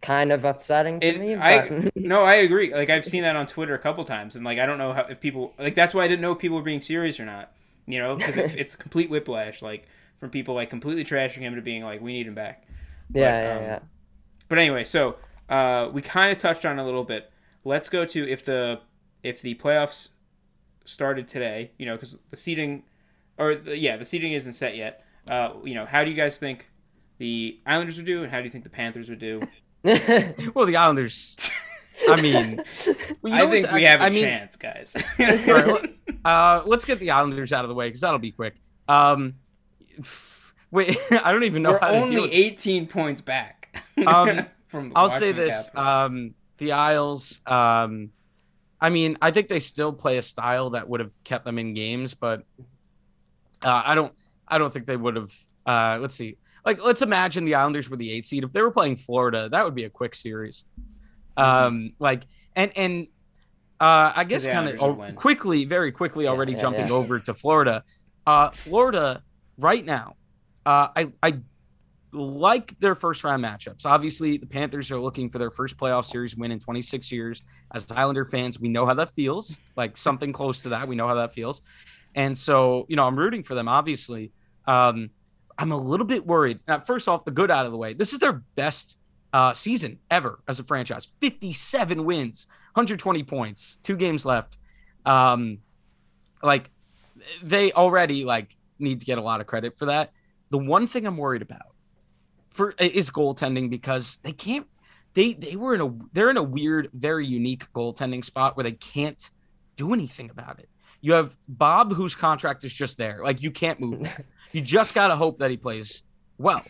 Kind of upsetting to It- me. I- but- [laughs] No, I agree. Like I've seen that on Twitter a couple times, and like I don't know how if people like that's why I didn't know if people were being serious or not. You know, because it, [laughs] it's complete whiplash. Like from people like completely trashing him to being like, we need him back. yeah, yeah, um, yeah. But anyway, so uh, we kind of touched on it a little bit. Let's go to if the if the playoffs started today. You know, because the seating, or the, yeah, the seating isn't set yet. Uh, you know, how do you guys think the Islanders would do, and how do you think the Panthers would do? [laughs] Well, the Islanders. I mean, [laughs] well, you I know what's think we have a I mean, chance, guys. All right, uh, let's get the Islanders out of the way because that'll be quick. Um, [laughs] wait, I don't even know We're how to deal only with- 18 points back. Um, from I'll say this: um, the Isles. Um, I mean, I think they still play a style that would have kept them in games, but uh, I don't. I don't think they would have. Uh, let's see. Like, let's imagine the Islanders were the eight seed. If they were playing Florida, that would be a quick series. Um, like, and and uh, I guess kind of quickly, very quickly, Yeah, already yeah, jumping yeah. over to Florida. Uh, Florida right now. Uh, I I like their first round matchups. Obviously, the Panthers are looking for their first playoff series win in 26 years. As Islander fans, we know how that feels. Like something close to that, we know how that feels. And so, you know, I'm rooting for them. Obviously, um, I'm a little bit worried. Now, first off, the good out of the way. This is their best uh, season ever as a franchise. 57 wins, 120 points, two games left. Um, like they already like need to get a lot of credit for that. The one thing I'm worried about for is goaltending because they can't they they were in a they're in a weird very unique goaltending spot where they can't do anything about it You have Bob, whose contract is just there. Like you can't move. That. [laughs] You just gotta hope that he plays well,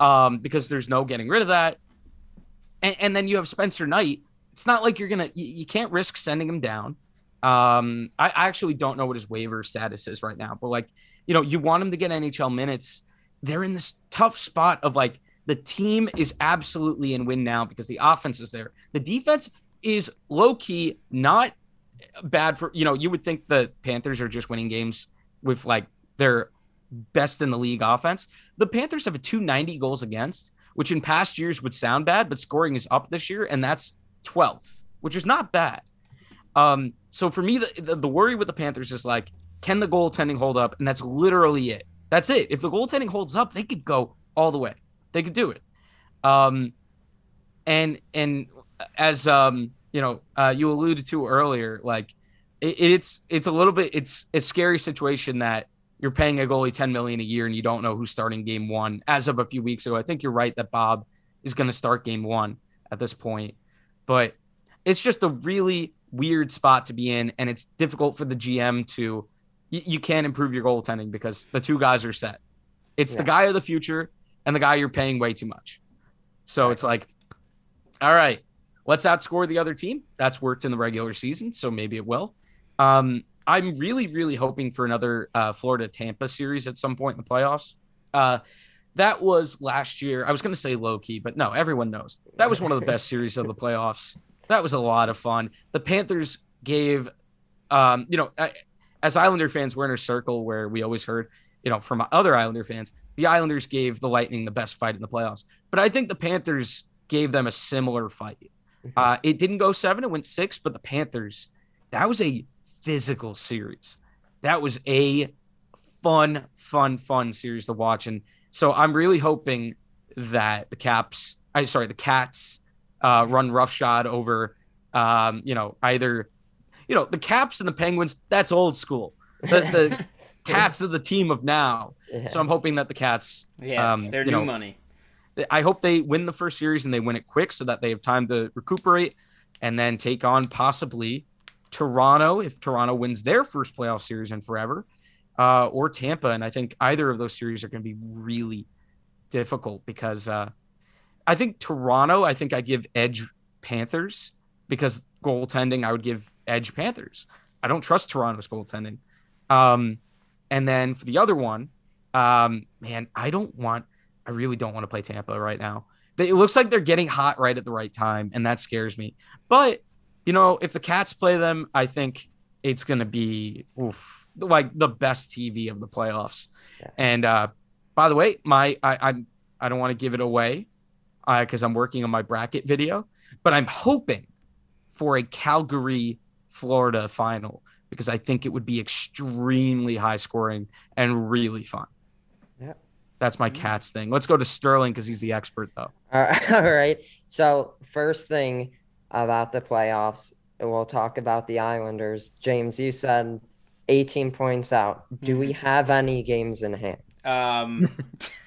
um, because there's no getting rid of that. And, and then you have Spencer Knight. It's not like you're gonna. You, you can't risk sending him down. Um, I, I actually don't know what his waiver status is right now, but like, you know, you want him to get NHL minutes. They're in this tough spot of like the team is absolutely in win now because the offense is there. The defense is low key not bad for you know you would think the Panthers are just winning games with like their best in the league offense. The Panthers have a 290 goals against, which in past years would sound bad, but scoring is up this year and that's 12th, which is not bad. Um, so for me, the, the, the worry with the Panthers is like, can the goaltending hold up? And that's literally it. That's it. If the goaltending holds up, they could go all the way. They could do it. Um, and and as um, you know, uh, you alluded to earlier, like it, it's it's a little bit it's a scary situation that you're paying a goalie 10 million a year and you don't know who's starting game one as of a few weeks ago. I think you're right that Bob is going to start game one at this point, but it's just a really weird spot to be in, and it's difficult for the GM to. You, you can't improve your goaltending because the two guys are set. It's yeah. the guy of the future and the guy you're paying way too much. So right. it's like, all right, let's outscore the other team. That's worked in the regular season, so maybe it will. Um, I'm really, really hoping for another uh, Florida Tampa series at some point in the playoffs. Uh, that was last year. I was going to say low key, but no, everyone knows that was one of the best series of the playoffs. That was a lot of fun. The Panthers gave, um, you know, as Islander fans, we're in a circle where we always heard, you know, from other Islander fans, the Islanders gave the Lightning the best fight in the playoffs. But I think the Panthers gave them a similar fight. Mm-hmm. Uh, it didn't go seven, it went six, but the Panthers, that was a physical series. That was a fun, fun, fun series to watch. And so I'm really hoping that the Caps, I sorry, the Cats uh, run roughshod over, um, you know, either, you know, the Caps and the Penguins. That's old school. The, the [laughs] Cats are the team of now. Yeah. So I'm hoping that the Cats, yeah, um, they're new know, money. I hope they win the first series and they win it quick so that they have time to recuperate and then take on possibly Toronto if Toronto wins their first playoff series in forever, uh, or Tampa. And I think either of those series are going to be really difficult because uh, I think Toronto, I think I give edge Panthers because goaltending, I would give edge Panthers. I don't trust Toronto's goaltending. Um, and then for the other one, um, man, I don't want, I really don't want to play Tampa right now. It looks like they're getting hot right at the right time, and that scares me. But, you know, if the Cats play them, I think it's going to be oof, like the best TV of the playoffs. Yeah. And uh, by the way, my I, I'm I don't want to give it away, because uh, I'm working on my bracket video. But I'm hoping for a Calgary, Florida final because I think it would be extremely high scoring and really fun. Yeah. That's my cats thing. Let's go to Sterling because he's the expert, though. [laughs] All right. So, first thing about the playoffs, we'll talk about the Islanders. James, you said 18 points out. Do we mm-hmm. have any games in hand? Um, [laughs]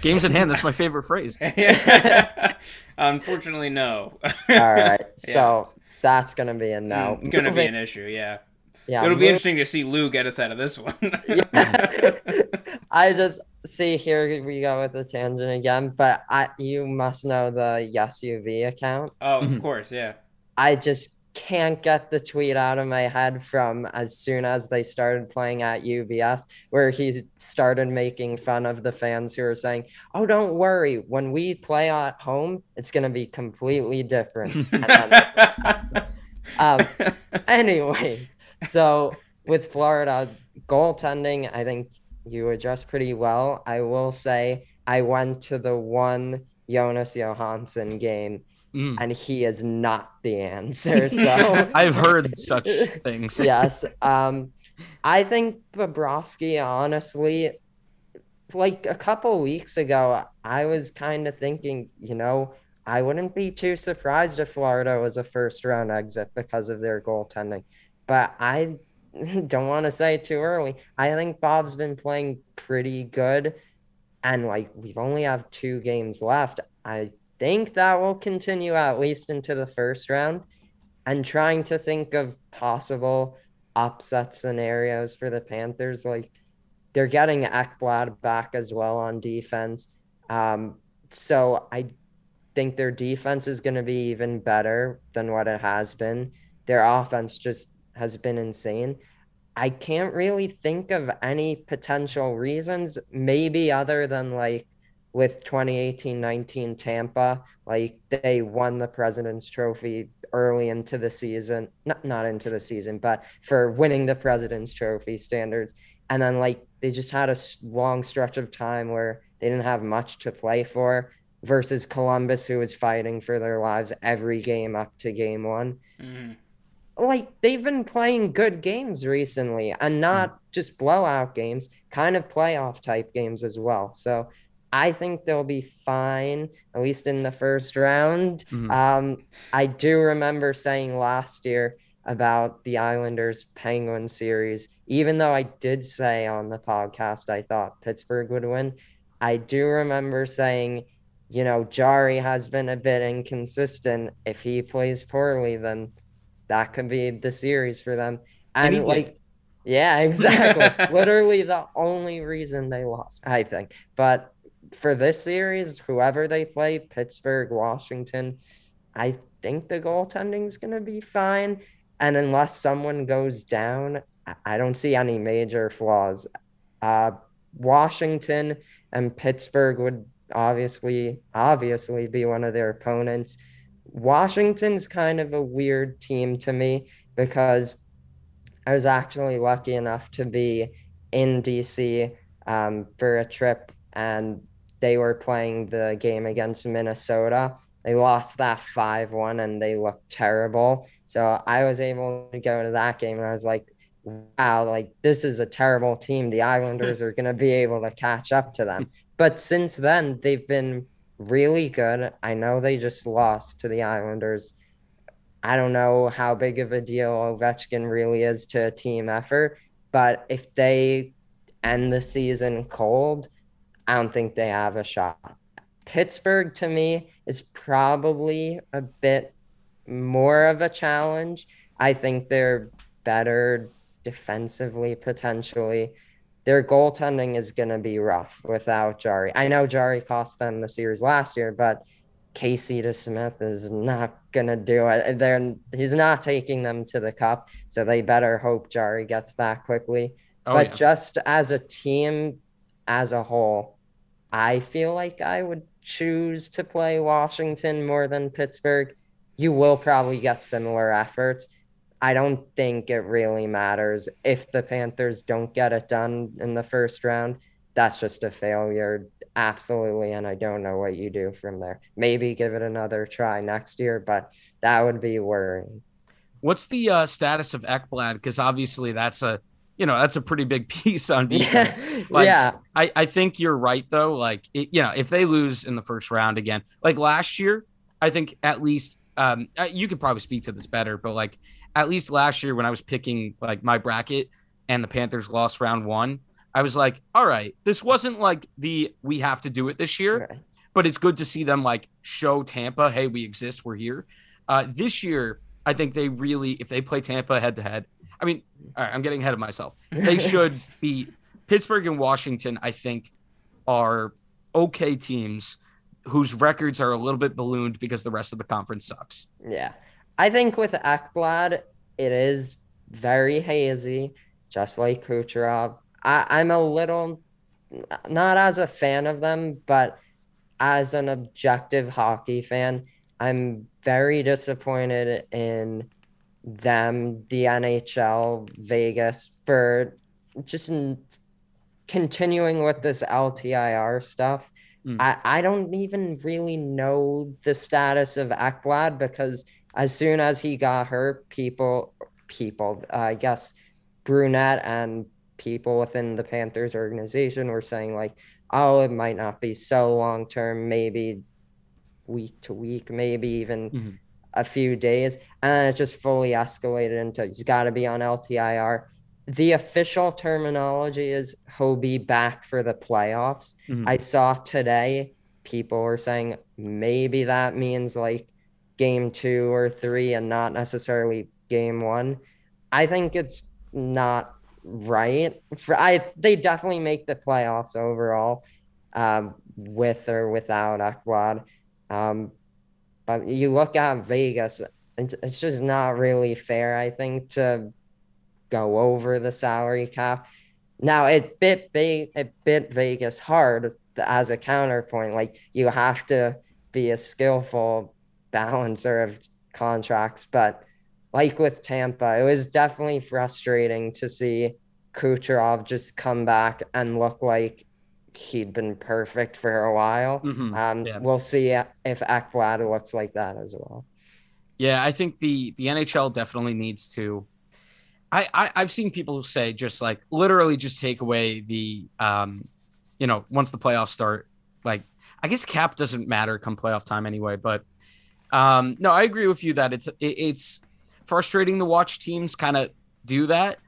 Games in hand. That's my favorite phrase. [laughs] Unfortunately, no. All right. So yeah. That's gonna be a no. It's gonna be an issue. Yeah. Yeah. It'll move. be interesting to see Lou get us out of this one. [laughs] yeah. [laughs] I just see here we go with the tangent again, but I you must know the YesUV account. Oh, of mm-hmm. course, yeah. I just can't get the tweet out of my head from as soon as they started playing at UBS, where he started making fun of the fans who are saying, Oh, don't worry, when we play at home, it's going to be completely different. [laughs] um, anyways, so with Florida goaltending, I think you addressed pretty well. I will say I went to the one Jonas Johansson game Mm. and he is not the answer. [laughs] So I've heard such [laughs] things. yes. Um, I think Bobrovsky, honestly, like a couple weeks ago, I was kind of thinking, you know, I wouldn't be too surprised if Florida was a first round exit because of their goaltending. But I [laughs] don't want to say too early. I think Bob's been playing pretty good. And like we've only have two games left. I think that will continue at least into the first round and trying to think of possible upset scenarios for the Panthers. Like they're getting Ekblad back as well on defense. Um, so I think their defense is going to be even better than what it has been. Their offense just has been insane. I can't really think of any potential reasons, maybe other than like with 2018 19 Tampa, like they won the President's Trophy early into the season, not, not into the season, but for winning the President's Trophy standards. And then like they just had a long stretch of time where they didn't have much to play for versus Columbus, who was fighting for their lives every game up to game one. Mm like they've been playing good games recently and not mm. just blowout games, kind of playoff type games as well. So I think they'll be fine, at least in the first round. Mm-hmm. Um, I do remember saying last year about the Islanders Penguin series, even though I did say on the podcast I thought Pittsburgh would win. I do remember saying, you know, Jarry has been a bit inconsistent. If he plays poorly, then that could be the series for them. And, and like, did. yeah, exactly. [laughs] Literally the only reason they lost, I think. But for this series, whoever they play, Pittsburgh, Washington, I think the goaltending is going to be fine. And unless someone goes down, I don't see any major flaws. Uh, Washington and Pittsburgh would obviously obviously be one of their opponents. Washington's kind of a weird team to me because I was actually lucky enough to be in DC um, for a trip, and they were playing the game against Minnesota. They lost that 5 1 and they looked terrible. So I was able to go to that game and I was like, wow, like this is a terrible team. The Islanders [laughs] are going to be able to catch up to them. But since then, they've been really good. I know they just lost to the Islanders. I don't know how big of a deal Ovechkin really is to a team effort, but if they end the season cold, I don't think they have a shot. Pittsburgh to me is probably a bit more of a challenge. I think they're better defensively potentially their goaltending is going to be rough without Jarry. I know Jarry cost them the series last year, but Casey DeSmith is not going to do it. They're, he's not taking them to the cup, so they better hope Jarry gets back quickly. Oh, but yeah. just as a team, as a whole, I feel like I would choose to play Washington more than Pittsburgh. You will probably get similar efforts, I don't think it really matters if the Panthers don't get it done in the first round. That's just a failure, absolutely. And I don't know what you do from there. Maybe give it another try next year, but that would be worrying. What's the uh, status of Ekblad? Because obviously that's a you know that's a pretty big [laughs] piece on defense. [laughs] Like, yeah, I, I think you're right though. Like it, you know if they lose in the first round again, like last year, I think at least um, uh, you could probably speak to this better, but like at least last year when I was picking like my bracket and the Panthers lost round one, I was like, all right, this wasn't like the we have to do it this year, but it's good to see them like show Tampa, hey, we exist, we're here. Uh, this year, I think they really, if they play Tampa head to head, I mean, all right, I'm getting ahead of myself. They [laughs] should be Pittsburgh and Washington, I think, are okay teams whose records are a little bit ballooned because the rest of the conference sucks. Yeah. I think with Ekblad, it is very hazy, just like Kucherov. I, I'm a little not as a fan of them, but as an objective hockey fan, I'm very disappointed in them, the NHL, Vegas, for just continuing with this LTIR stuff. Mm. I, I don't even really know the status of Ekblad because – as soon as he got hurt, people, people, uh, I guess, Brunette and people within the Panthers organization were saying like, oh, it might not be so long term, maybe week to week, maybe even mm-hmm. A few days, and then it just fully escalated into he's got to be on LTIR. The official terminology is be back for the playoffs. Mm-hmm. I saw today people were saying maybe that means like game two or three and not necessarily game one. I think it's not right. For I, they definitely make the playoffs overall, um, with or without Ekblad. Um, but you look at Vegas, it's, it's just not really fair. I think to go over the salary cap. Now it bit it bit Vegas hard as a counterpoint. Like you have to be a skillful balancer of contracts, but like with Tampa, it was definitely frustrating to see Kucherov just come back and look like he'd been perfect for a while. Mm-hmm. Um, yeah. We'll see if Ekblad looks like that as well. Yeah, I think the the NHL definitely needs to. I, I I've seen people say just like literally just take away the um, you know, once the playoffs start, like I guess cap doesn't matter come playoff time anyway. But um, no, I agree with you that it's it, it's frustrating to watch teams kind of do that.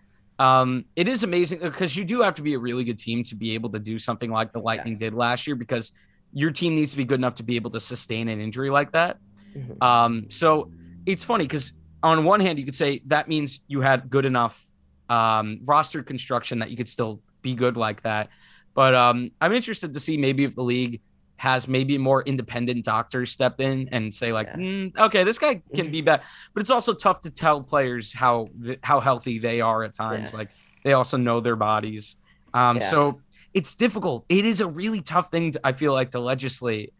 Um, it is amazing because you do have to be a really good team to be able to do something like the Lightning yeah. did last year because your team needs to be good enough to be able to sustain an injury like that. Mm-hmm. Um, so it's funny because on one hand, you could say that means you had good enough um, roster construction that you could still be good like that. But um, I'm interested to see maybe if the league has maybe more independent doctors step in and say like, yeah. mm, okay, this guy can be bad, but it's also tough to tell players how how healthy they are at times. Yeah. Like they also know their bodies. Um, yeah. So it's difficult. It is a really tough thing. To, I feel like to legislate.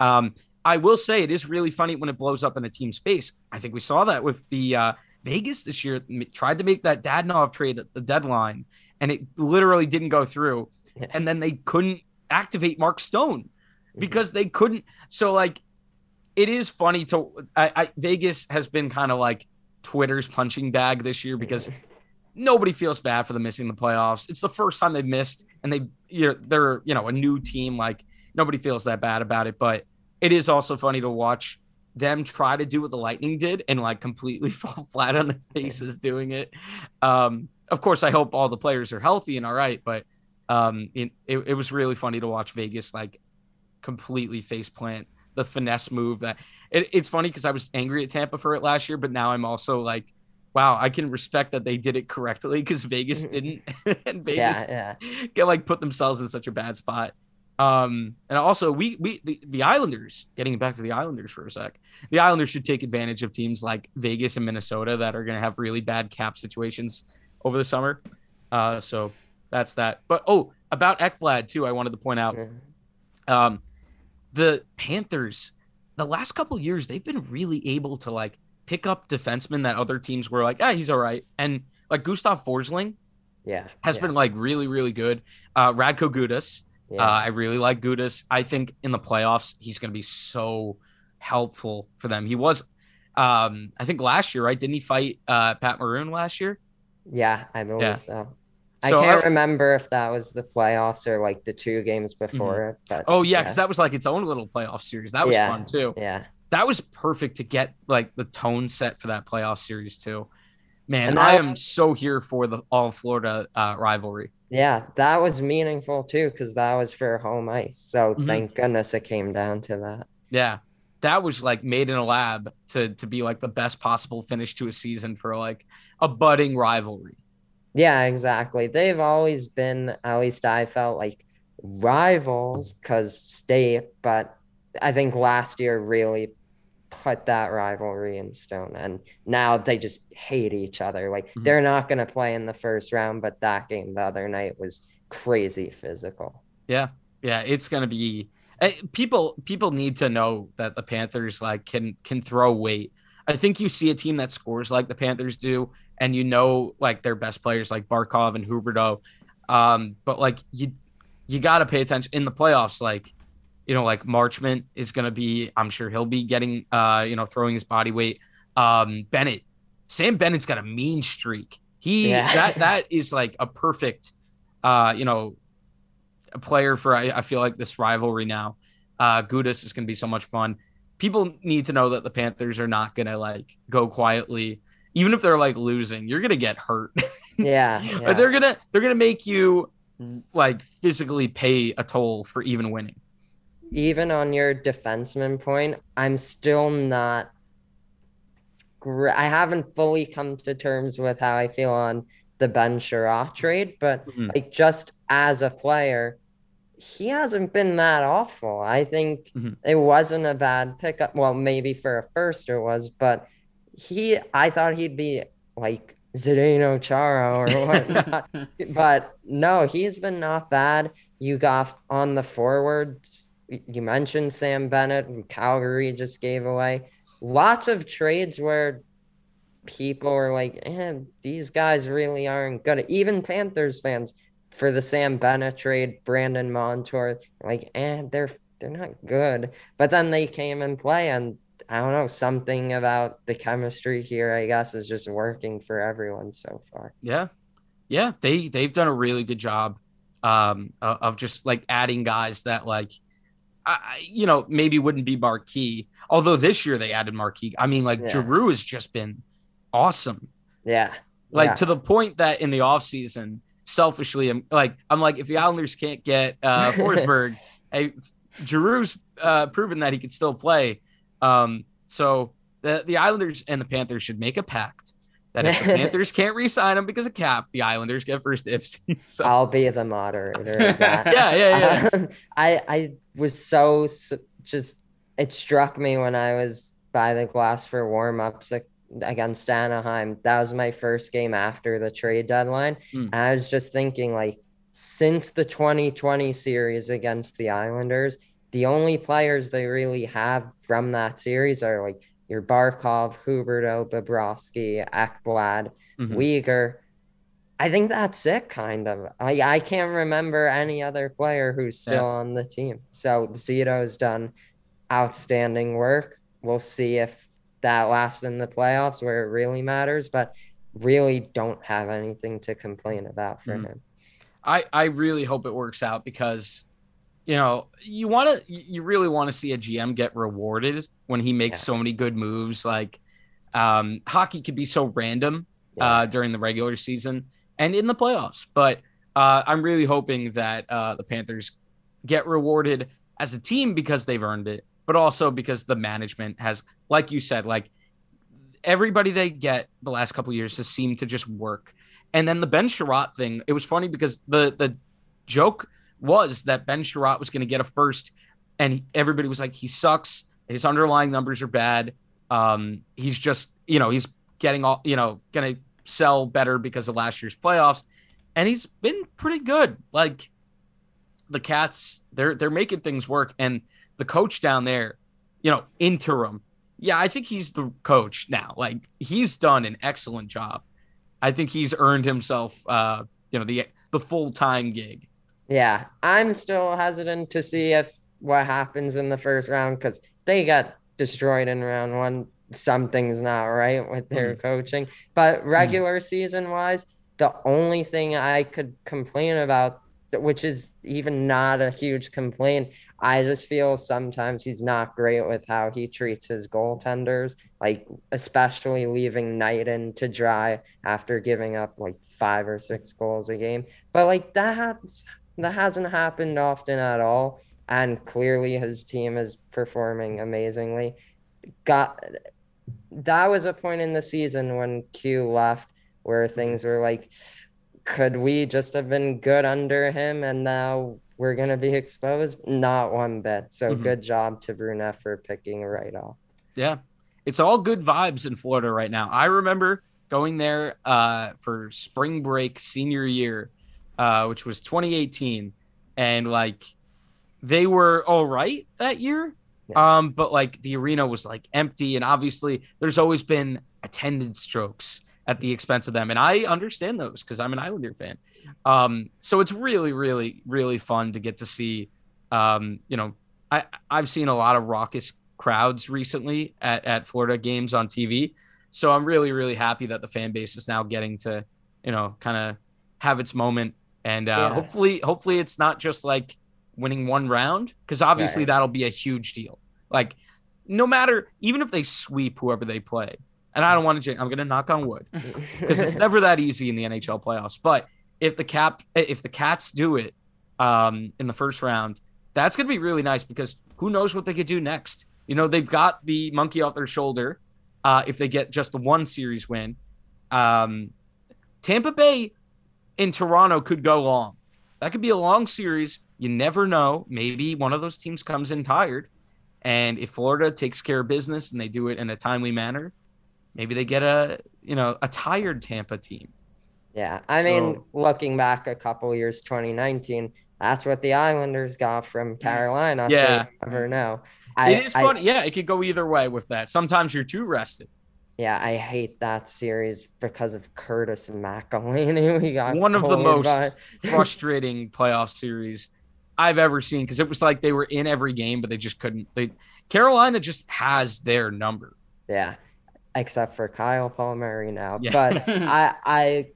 Um, I will say it is really funny when it blows up in a team's face. I think we saw that with the uh, Vegas this year. Tried to make that Dadonov trade at the deadline, and it literally didn't go through. And then they couldn't activate Mark Stone. Because they couldn't. So like, it is funny to I, I Vegas has been kind of like Twitter's punching bag this year because [laughs] nobody feels bad for them missing the playoffs. It's the first time they've missed, and they you're they're you know a new team. Like nobody feels that bad about it, but it is also funny to watch them try to do what the Lightning did and like completely [laughs] fall flat on their [laughs] faces doing it. Um, of course, I hope all the players are healthy and all right, but um, it, it, it was really funny to watch Vegas like completely faceplant the finesse move that it, it's funny because I was angry at Tampa for it last year, but now I'm also like, wow, I can respect that they did it correctly because Vegas didn't, [laughs] and Vegas yeah, yeah. get like put themselves in such a bad spot. Um, and also we we the, the Islanders, getting back to the Islanders for a sec, the Islanders should take advantage of teams like Vegas and Minnesota that are going to have really bad cap situations over the summer. Uh, so that's that. But oh, about Ekblad too, I wanted to point out. Um, the Panthers, the last couple years, they've been really able to like pick up defensemen that other teams were like, ah, he's all right. And like Gustav Forsling, yeah, has yeah. been like really, really good. Uh, Radko Gudas, yeah. uh, I really like Gudas. I think in the playoffs, he's going to be so helpful for them. He was, um, I think last year, right? Didn't he fight uh, Pat Maroon last year? Yeah, I believe yeah. so. I so can't I, remember if that was the playoffs or like the two games mm-hmm. before. Mm-hmm. But oh yeah, because yeah. that was like its own little playoff series. That was yeah. fun too. Yeah, that was perfect to get like the tone set for that playoff series too. Man, I am so here for the all Florida uh, rivalry. Yeah, that was meaningful too because that was for home ice. So mm-hmm. thank goodness it came down to that. Yeah, that was like made in a lab to to be like the best possible finish to a season for like a budding rivalry. Yeah, exactly. They've always been, at least I felt like rivals because state, but I think last year really put that rivalry in stone. And now they just hate each other. Like mm-hmm. they're not going to play in the first round, but that game the other night was crazy physical. Yeah. Yeah. It's going to be. Eh, people people need to know that the Panthers like can can throw weight. I think you see a team that scores like the Panthers do, and you know like their best players like Barkov and Huberdeau. Um, but like you you gotta pay attention in the playoffs, like you know, like Marchment is gonna be, I'm sure he'll be getting uh, you know, throwing his body weight. Um, Bennett, Sam Bennett's got a mean streak. He yeah. [laughs] that that is like a perfect uh, you know, a player for I, I feel like this rivalry now. Uh Gudas is gonna be so much fun. People need to know that the Panthers are not gonna like go quietly even if they're like losing, you're gonna get hurt. [laughs] yeah, yeah. they're gonna they're gonna make you like physically pay a toll for even winning. Even on your defenseman point, I'm still not. I haven't fully come to terms with how I feel on the Ben Chiarot trade, but Mhm. like just as a player, he hasn't been that awful. I think Mhm. it wasn't a bad pickup. Well, maybe for a first it was, but he I thought he'd be like Zdeno Chara or [laughs] whatnot. but no, he's been not bad. You got on the forwards. You mentioned Sam Bennett, and Calgary just gave away. Lots of trades where people are like, eh, these guys really aren't good. Even Panthers fans for the Sam Bennett trade, Brandon Montour, like, eh, they're they're not good. But then they came and play, and I don't know, something about the chemistry here, I guess, is just working for everyone so far. Yeah, yeah, they they've done a really good job um, of, just like adding guys that like, I- you know, maybe wouldn't be marquee. Although this year they added marquee. I mean, like Yeah. Giroux has just been awesome. Yeah. Like Yeah. to the point that in the offseason, selfishly, I'm like, I'm like, if the Islanders can't get uh, [laughs] Forsberg, hey, Giroux's uh, proven that he could still play. Um, so the the Islanders and the Panthers should make a pact that if the [laughs] Panthers can't re-sign him because of cap, the Islanders get first dibs. [laughs] so I'll be the moderator of that. [laughs] yeah, yeah, yeah. Um, I I was so, so just it struck me when I was by the glass for warm ups against Anaheim. That was my first game after the trade deadline, Hmm. and I was just thinking like since the 2020 series against the Islanders, the only players they really have from that series are like your Barkov, Huberdeau, Bobrovsky, Ekblad, Mhm. Weegar. I think that's it, kind of. I, I can't remember any other player who's still Yeah. on the team. So Zito's done outstanding work. We'll see if that lasts in the playoffs where it really matters, but really don't have anything to complain about for Mhm. him. I I really hope it works out because you know you want to you really want to see a GM get rewarded when he makes Yeah. so many good moves. Like um, hockey could be so random Yeah. uh, during the regular season and in the playoffs, but uh, I'm really hoping that uh, the Panthers get rewarded as a team because they've earned it, but also because the management has, like you said, like everybody they get the last couple of years has seemed to just work. And then the Ben Chiarot thing, it was funny because the the joke was that Ben Chiarot was going to get a first, and he, everybody was like, he sucks. His underlying numbers are bad. Um, he's just, you know, he's getting all, you know, going to sell better because of last year's playoffs, and he's been pretty good. Like the Cats, they're they're making things work, and the coach down there, you know, interim. Yeah, I think he's the coach now. Like he's done an excellent job. I think he's earned himself, uh, you know, the the full time gig. Yeah, I'm still hesitant to see if what happens in the first round because they got destroyed in round one. Something's not right with their mm. coaching. But mm. regular season wise, the only thing I could complain about, which is even not a huge complaint, I just feel sometimes he's not great with how he treats his goaltenders, like especially leaving Knighton to dry after giving up like five or six goals a game. But like that happens that hasn't happened often at all. And clearly his team is performing amazingly. Got that was a point in the season when Q left where things were like, could we just have been good under him and now we're gonna be exposed? Not one bit. So Mhm. good job to Brunette for picking right off. Yeah, it's all good vibes in Florida right now. I remember going there uh, for spring break senior year, uh, which was 2018, and like they were all right that year. Yeah. Um, but like the arena was like empty, and obviously there's always been attendance strokes at the expense of them, and I understand those because I'm an Islander fan. Um, so it's really, really, really fun to get to see. Um, you know, I I've seen a lot of raucous crowds recently at, at Florida games on TV. So I'm really, really happy that the fan base is now getting to, you know, kind of have its moment. And uh, Yeah. hopefully, hopefully it's not just like winning one round, because obviously Right. that'll be a huge deal. Like, no matter, even if they sweep whoever they play, and I don't want to, I'm going to knock on wood [laughs] because it's never that easy in the NHL playoffs. But if the cap, if the Cats do it um, in the first round, that's going to be really nice because who knows what they could do next. You know, they've got the monkey off their shoulder uh, if they get just the one series win. Um, Tampa Bay in Toronto could go long. That could be a long series. You never know. Maybe one of those teams comes in tired. And if Florida takes care of business and they do it in a timely manner, maybe they get a you know a tired Tampa team. Yeah, I So- mean, looking back a couple years, 2019, that's what the Islanders got from mm. Carolina. Yeah. so you never know. I, it is I- funny. yeah, it could go either way with that. Sometimes you're too rested. Yeah, I hate that series because of Curtis and McElhinney. [laughs] We got One of the most [laughs] frustrating playoff series I've ever seen because it was like they were in every game, but they just couldn't. They Carolina just has their number. Yeah, except for Kyle Palmieri now. Yeah. But [laughs] I, I,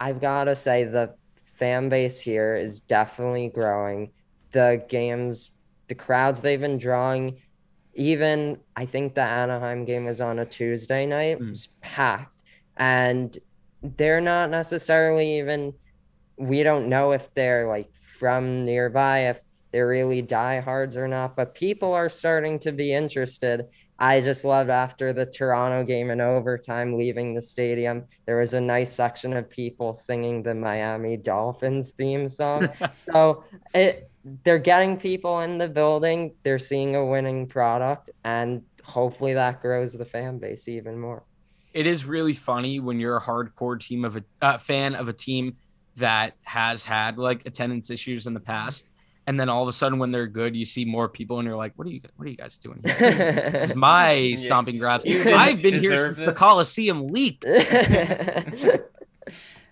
I've got to say the fan base here is definitely growing. The games, the crowds they've been drawing, even I think the Anaheim game was on a Tuesday night, Mm. was packed, and they're not necessarily even. We don't know if they're like from nearby, if they're really diehards or not, but people are starting to be interested. I just loved after the Toronto game in overtime, leaving the stadium, there was a nice section of people singing the Miami Dolphins theme song. [laughs] so it they're getting people in the building, they're seeing a winning product, and hopefully that grows the fan base even more. It is really funny when you're a hardcore team of a uh, fan of a team that has had like attendance issues in the past, and then all of a sudden when they're good, you see more people, and you're like, "What are you? What are you guys doing here? This is my [laughs] stomping grounds. I've been here deserve since the. Coliseum leaked." [laughs] so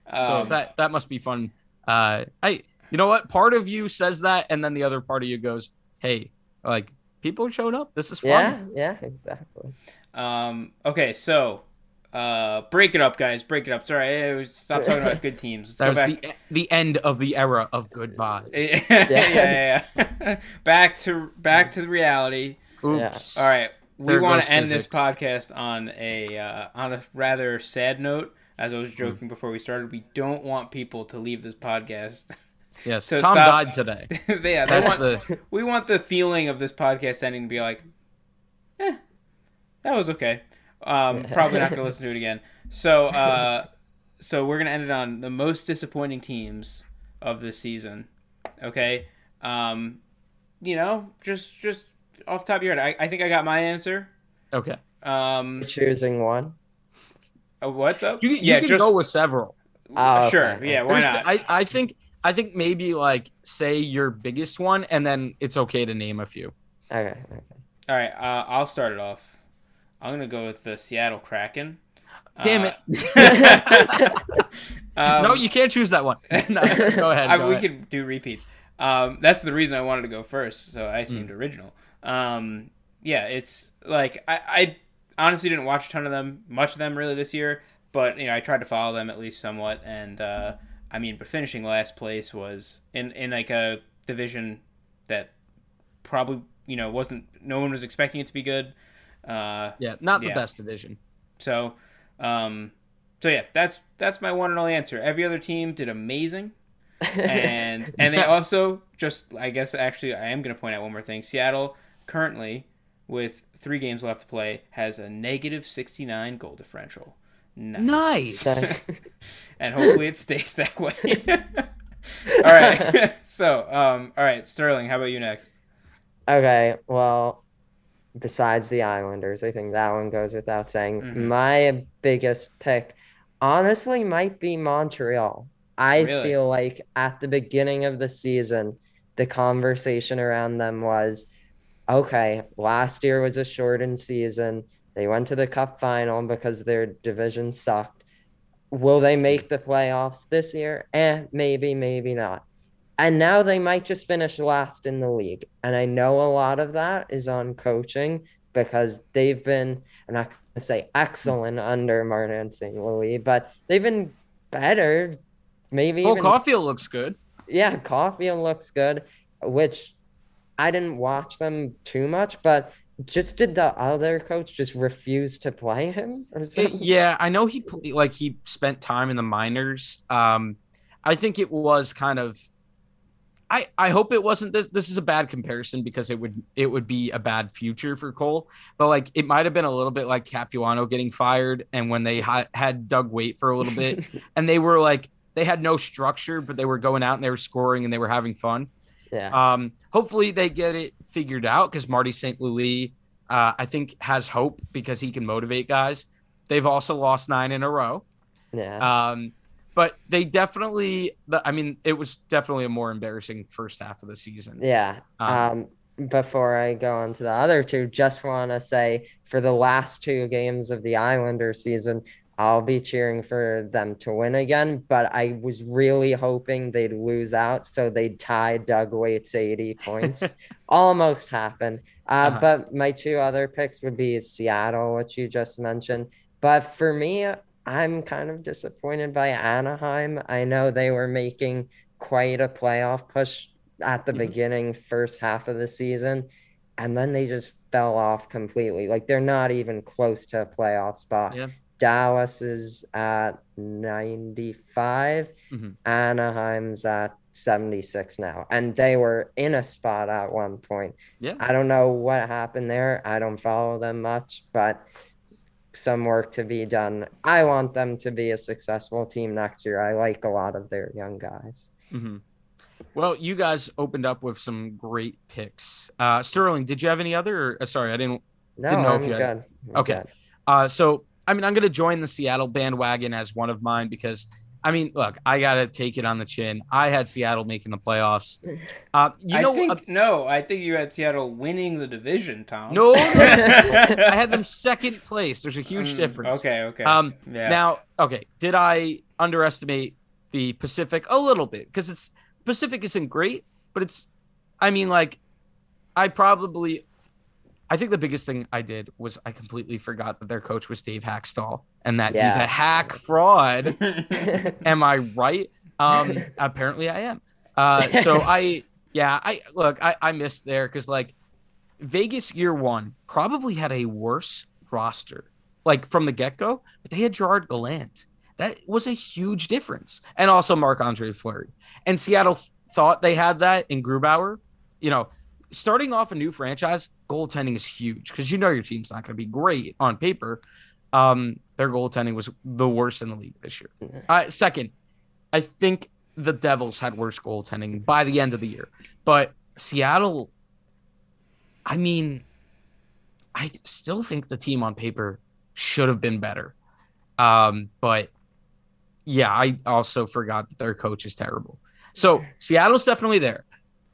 Um, that that must be fun. Uh, I you know what? Part of you says that, and then the other part of you goes, "Hey, like people showed up. This is fun." yeah, yeah, exactly. Um, okay, so uh, break it up, guys. Break it up. Sorry, I was, stop talking about good teams. Let's That go was back. the the end of the era of good [laughs] vibes. yeah, yeah, yeah. [laughs] back to back to the reality. Oops. All right, we want to end this podcast on a uh, on a rather sad note. As I was joking before we started, we don't want people to leave this podcast. [laughs] Yes. So Tom stop- died today. [laughs] yeah, That's want, the we want the feeling of this podcast ending to be like, eh, that was okay. Um, probably not gonna listen to it again. So, [laughs] uh, so we're gonna end it on the most disappointing teams of this season. Okay, um, you know, just just off the top of your head, I, I think I got my answer. okay. Um, Choosing one. uh, what's up? You, you yeah, can just go with several. Oh, sure. okay. Yeah, why There's- not? I, I think I think maybe like say your biggest one, and then it's okay to name a few. Okay. okay. All right, uh, I'll start it off. I'm gonna go with the Seattle Kraken. Damn Uh, it! [laughs] [laughs] um, no, you can't choose that one. [laughs] No, go ahead. I, go we ahead. could do repeats. Um, that's the reason I wanted to go first, so I seemed Hmm. original. Um, yeah, it's like I, I honestly didn't watch a ton of them, much of them really this year, but you know I tried to follow them at least somewhat, and uh, I mean, but finishing last place was in in like a division that probably you know wasn't no one was expecting it to be good. Uh, Yeah, not the best division. so, um, so yeah, that's that's my one and only answer. Every other team did amazing, and [laughs] and they also just I guess actually I am going to point out one more thing. Seattle currently with three games left to play has a negative sixty nine goal differential. Nice. [laughs] and hopefully it stays that way. [laughs] all right, [laughs] so um, all right, Sterling, how about you next? Okay, well, besides the Islanders, I think that one goes without saying. Mhm. My biggest pick, honestly, might be Montreal. I Really? feel like at the beginning of the season, the conversation around them was okay, last year was a shortened season. They went to the cup final because their division sucked. Will they make the playoffs this year? Eh, maybe, maybe not. And now they might just finish last in the league. And I know a lot of that is on coaching because they've been, I'm not going to say excellent under Martin St. Louis, but they've been better. Maybe Oh, even Caufield looks good. yeah, Caufield looks good, which I didn't watch them too much, but just did the other coach just refuse to play him or It- something? yeah, I know he like he spent time in the minors. Um, I think it was kind of. I I hope it wasn't this. This is a bad comparison because it would it would be a bad future for Cole. But like it might have been a little bit like Capuano getting fired, and when they ha- had Doug Weight for a little bit, [laughs] and they were like they had no structure, but they were going out and they were scoring and they were having fun. Yeah. Um, hopefully they get it figured out because Marty St. Louis, uh, I think, has hope because he can motivate guys. They've also lost nine in a row. yeah. Um, but they definitely, the, I mean, it was definitely a more embarrassing first half of the season. Yeah. Um, Um, before I go on to the other two, just want to say for the last two games of the Islander season, I'll be cheering for them to win again. But I was really hoping they'd lose out so they'd tie Doug Weight's 80 points. [laughs] Almost happened. Uh, Uh-huh. But my two other picks would be Seattle, which you just mentioned. But for me, I'm kind of disappointed by Anaheim. I know they were making quite a playoff push at the Mhm. beginning, first half of the season, and then they just fell off completely. Like they're not even close to a playoff spot. Yeah. Dallas is at 95, Mhm. Anaheim's at 76 now, and they were in a spot at one point. Yeah. I don't know what happened there. I don't follow them much, but some work to be done. I want them to be a successful team next year. I like a lot of their young guys. Mhm. Well, you guys opened up with some great picks. Uh, Sterling, did you have any other? Or, uh, sorry, I didn't. No, Didn't know if I'm you good. had- I'm Okay. good. Uh, so, I mean, I'm going to join the Seattle bandwagon as one of mine because, I mean, look, I got to take it on the chin. I had Seattle making the playoffs. [laughs] Uh, you know, I think uh, no. I think you had Seattle winning the division, Tom. no, [laughs] I had them second place. There's a huge Mm, difference. Okay, okay. Um, yeah. Now, okay, did I underestimate the Pacific a little bit? Because it's Pacific isn't great, but it's, I mean, like, I probably, I think the biggest thing I did was I completely forgot that their coach was Dave Hakstol and that he's a hack fraud. [laughs] am I right? Um, apparently I am. Uh, so [laughs] I, yeah, I look, I, I missed there because like Vegas year one probably had a worse roster, like from the get go, but they had Gerard Gallant. That was a huge difference, and also Marc Andre Fleury. And Seattle th- thought they had that in Grubauer. You know, starting off a new franchise, goaltending is huge because you know your team's not going to be great on paper. Um, their goaltending was the worst in the league this year. Uh, second, I think the Devils had worse goaltending by the end of the year, but Seattle. I mean, I still think the team on paper should have been better. Um, but yeah, I also forgot that their coach is terrible. So Seattle's definitely there.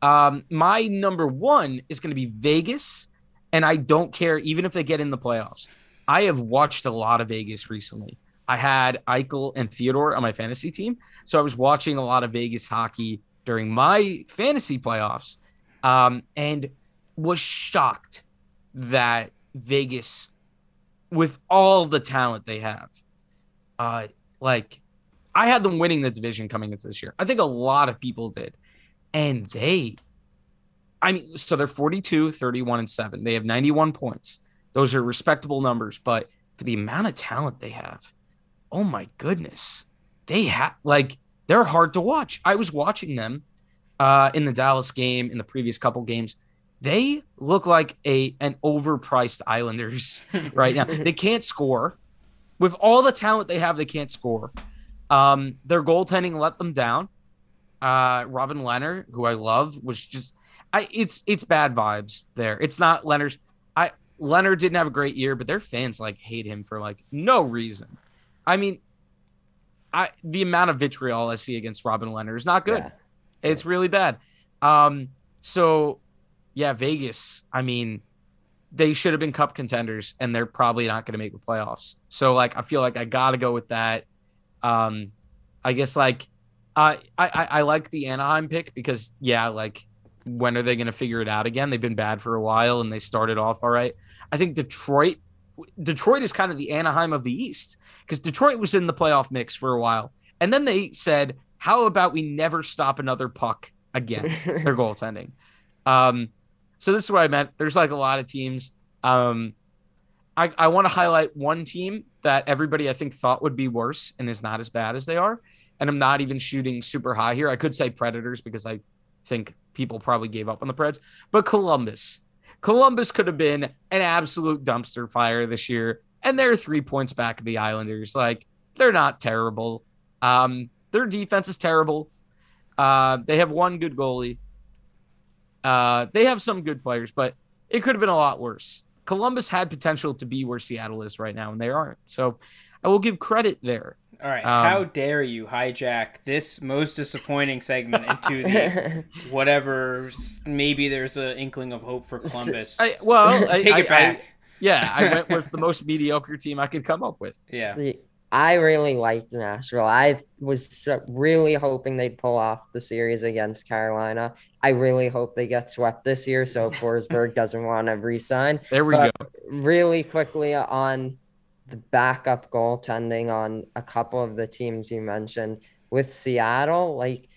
Um, my number one is going to be Vegas, and I don't care even if they get in the playoffs. I have watched a lot of Vegas recently. I had Eichel and Theodore on my fantasy team, so I was watching a lot of Vegas hockey during my fantasy playoffs, um, and was shocked that Vegas, with all the talent they have, uh, like I had them winning the division coming into this year. I think a lot of people did. And they, I mean, so they're 42, 31, and 7. They have 91 points. Those are respectable numbers, but for the amount of talent they have, oh my goodness. They have, like, they're hard to watch. I was watching them uh, in the Dallas game, in the previous couple games. They look like a an overpriced Islanders [laughs] right now. they can't score. With all the talent they have, they can't score. Um, their goaltending let them down. Uh, Robin Lehner, who I love, was just I it's it's bad vibes there. It's not Lehner's. I Lehner didn't have a great year, but their fans like hate him for like no reason. I mean, I the amount of vitriol I see against Robin Lehner is not good. Yeah. It's really bad. Um, so yeah, Vegas. I mean, they should have been cup contenders, and they're probably not going to make the playoffs. So like, I feel like I got to go with that. Um, I guess like, uh, I I, I like the Anaheim pick because yeah, like, when are they going to figure it out again? They've been bad for a while, and they started off all right. I think Detroit. Detroit is kind of the Anaheim of the East because Detroit was in the playoff mix for a while, and then they said, "How about we never stop another puck again?" [laughs] their goaltending. Um, so this is what I meant. There's like a lot of teams. Um, I, I want to highlight one team that everybody I think thought would be worse and is not as bad as they are. And I'm not even shooting super high here. I could say Predators because I think people probably gave up on the Preds, but Columbus. Columbus could have been an absolute dumpster fire this year, and they're three points back of the Islanders. Like they're not terrible. Um, their defense is terrible. Uh, they have one good goalie. Uh, they have some good players, but it could have been a lot worse. Columbus had potential to be where Seattle is right now, and they aren't. So I will give credit there. All right, Um, how dare you hijack this most disappointing segment into the [laughs] whatever? Maybe there's an inkling of hope for Columbus. I, well, [laughs] I, Take I- it back. I- yeah, I went with [laughs] the most mediocre team I could come up with. yeah, See, I really liked Nashville. I was really hoping they'd pull off the series against Carolina. I really hope they get swept this year so Forsberg doesn't want to resign. There we But- go. Really quickly on the backup goaltending on a couple of the teams you mentioned with Seattle, like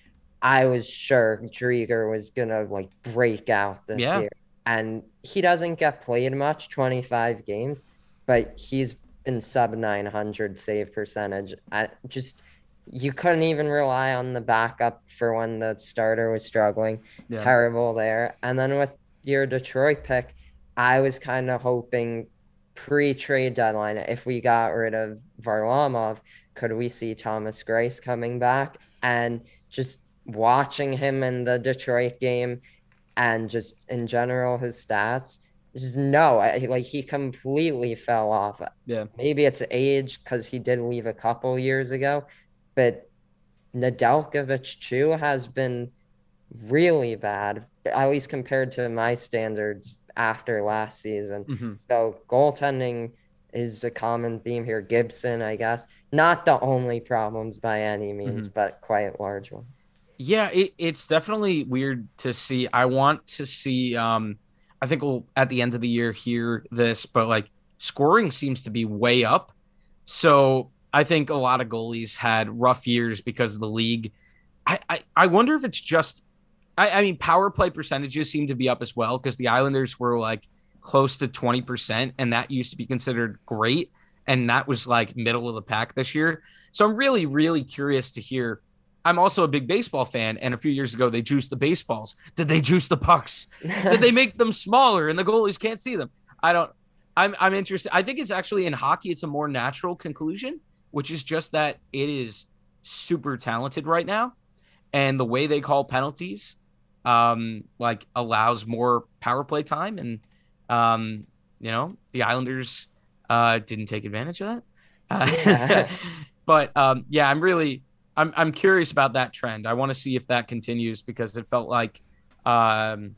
I was sure Driedger was gonna like break out this Yeah. year. And he doesn't get played much, 25 games, but he's been sub 900 save percentage. I just you couldn't even rely on the backup for when the starter was struggling. Yeah. Terrible there. And then with your Detroit pick, I was kind of hoping pre-trade deadline if we got rid of Varlamov, could we see Thomas Greiss coming back and just watching him in the Detroit game and just in general his stats? Just no I, like he completely fell off. Yeah. maybe it's age because he did leave a couple years ago but Nedeljkovic too has been really bad at least compared to my standards after last season Mhm. so goaltending is a common theme here Gibson I guess not the only problems by any means but quite large one Yeah, it, it's definitely weird to see. I want to see. Um, I think we'll at the end of the year hear this, but like scoring seems to be way up. So I think a lot of goalies had rough years because of the league. I I, I wonder if it's just. I, I mean, power play percentages seem to be up as well because the Islanders were like close to twenty percent, and that used to be considered great, and that was like middle of the pack this year. So I'm really, really curious to hear I'm also a big baseball fan, and a few years ago they juiced the baseballs. Did they juice the pucks? [laughs] Did they make them smaller and the goalies can't see them? I don't. I'm I'm interested. I think it's actually in hockey, it's a more natural conclusion, which is just that it is super talented right now, and the way they call penalties, um, like allows more power play time, and um, you know the Islanders uh didn't take advantage of that. Uh, Yeah. [laughs] but um, yeah, I'm really I'm I'm curious about that trend. I want to see if that continues because it felt like um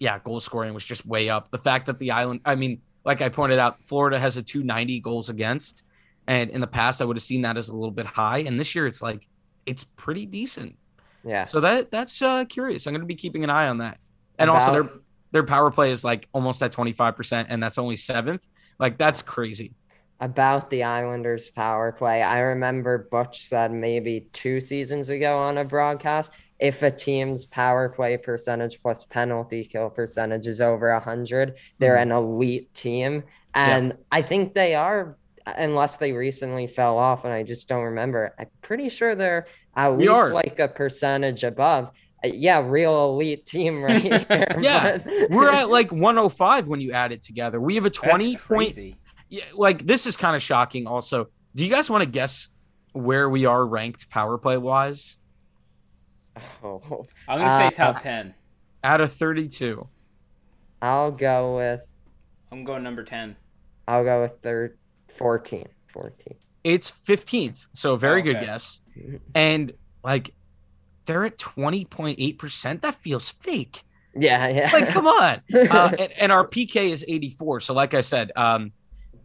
yeah, goal scoring was just way up. The fact that the island I mean, like I pointed out, Florida has a 290 goals against and in the past I would have seen that as a little bit high and this year it's like it's pretty decent. Yeah So that that's uh curious. I'm going to be keeping an eye on that. And also their their power play is like almost at 25% and that's only 7th. Like that's crazy. about the Islanders power play. I remember Butch said maybe two seasons ago on a broadcast if a team's power play percentage plus penalty kill percentage is over 100, they're an elite team. And I think they are, unless they recently fell off, and I just don't remember. I'm pretty sure they're at We least are. like a percentage above. Uh, Yeah, real elite team [laughs] right [laughs] here. Yeah, but- We're at like 105 when you add it together. We have a That's 20 point crazy. yeah, like this is kind of shocking also. Do you guys want to guess where we are ranked power play wise? Oh, I'm gonna say Uh, top ten. Out of 32. I'll go with I'm going number ten. I'll go with third 14. 14. It's 15th. So very good Okay. guess. And like they're at 20.8%. That feels fake. Yeah, yeah. Like come on. [laughs] Uh, and, and our PK is 84. So like I said, um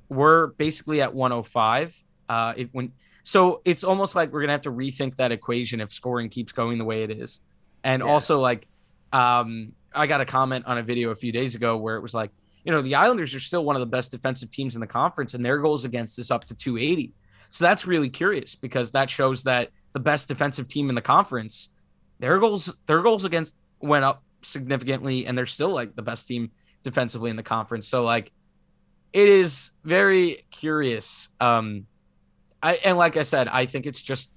we're basically at 105. Uh it when so it's almost like we're gonna have to rethink that equation if scoring keeps going the way it is. And Yeah. also like um I got a comment on a video a few days ago where it was like, you know, the Islanders are still one of the best defensive teams in the conference and their goals against is up to 280. So that's really curious because that shows that the best defensive team in the conference, their goals their goals against went up significantly and they're still like the best team defensively in the conference. So like it is very curious. Um I and like I said, I think it's just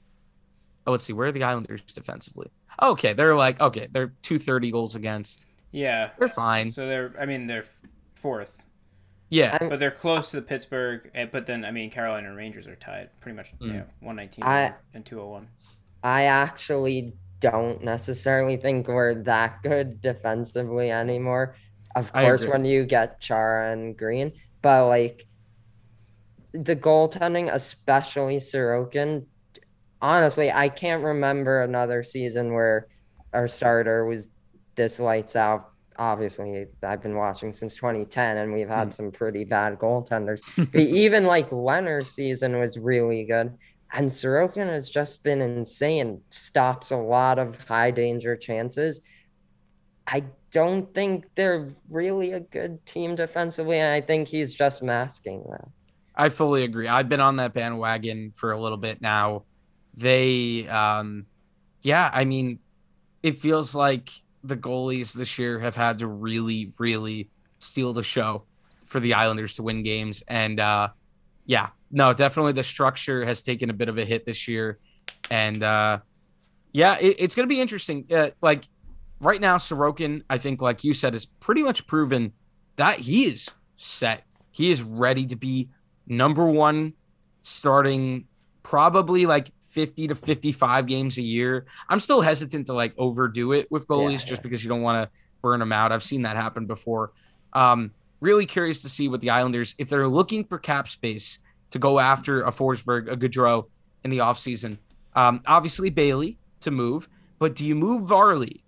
oh let's see, where are the Islanders defensively? Okay, they're like okay, they're 230 goals against. Yeah. They're fine. So they're. I mean, they're fourth. Yeah, I'm- but they're close to the Pittsburgh. eh, But then, I mean, Carolina and Rangers are tied pretty much. You Mm. know, one nineteen and two hundred one. I actually don't necessarily think we're that good defensively anymore. Of course, when you get Chara and Greene, but like the goaltending, especially Sorokin, honestly, I can't remember another season where our starter was this lights out. Obviously, I've been watching since 2010, and we've had Hmm. some pretty bad goaltenders. [laughs] but even like Lehner's season was really good. And Sorokin has just been insane. Stops a lot of high danger chances. I don't think they're really a good team defensively. And I think he's just masking that. I fully agree. I've been on that bandwagon for a little bit now. They, um, yeah, I mean, it feels like the goalies this year have had to really, really steal the show for the Islanders to win games. And uh, yeah, no, definitely the structure has taken a bit of a hit this year. And uh, yeah, it, it's going to be interesting. Uh, like right now, Sorokin, I think, like you said, is pretty much proven that he is set. He is ready to be number one starting probably like 50 to 55 games a year. I'm still hesitant to like overdo it with goalies Yeah, just yeah. because you don't want to burn them out. I've seen that happen before. Um, really curious to see what the Islanders, if they're looking for cap space to go after a Forsberg, a Gaudreau in the offseason. Um, obviously, Bailey to move, but do you move Varley?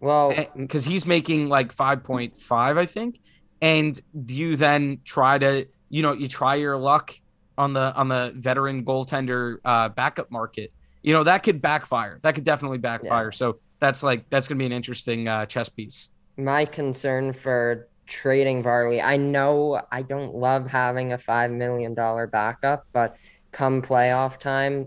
Well, because he's making like 5.5 i think and do you then try to you know you try your luck on the on the veteran goaltender uh backup market you know that could backfire. That could definitely backfire. So that's like that's gonna be an interesting uh chess piece. My concern for trading Varley, I know I don't love having a $5 million backup, but come playoff time,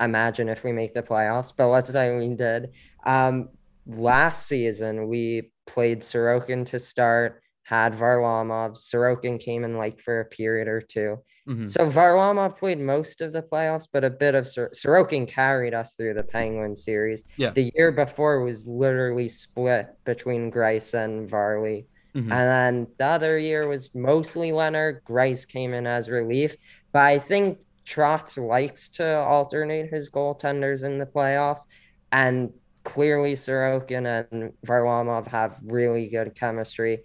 imagine if we make the playoffs, but let's say we did. Um, last season, we played Sorokin to start, had Varlamov. Sorokin came in like for a period or two. Mhm. So Varlamov played most of the playoffs, but a bit of Sor- Sorokin carried us through the Penguin series. Yeah. The year before was literally split between Greiss and Varley. Mhm. And then the other year was mostly Lehner. Greiss came in as relief. But I think Trotz likes to alternate his goaltenders in the playoffs. And clearly Sorokin and Varlamov have really good chemistry.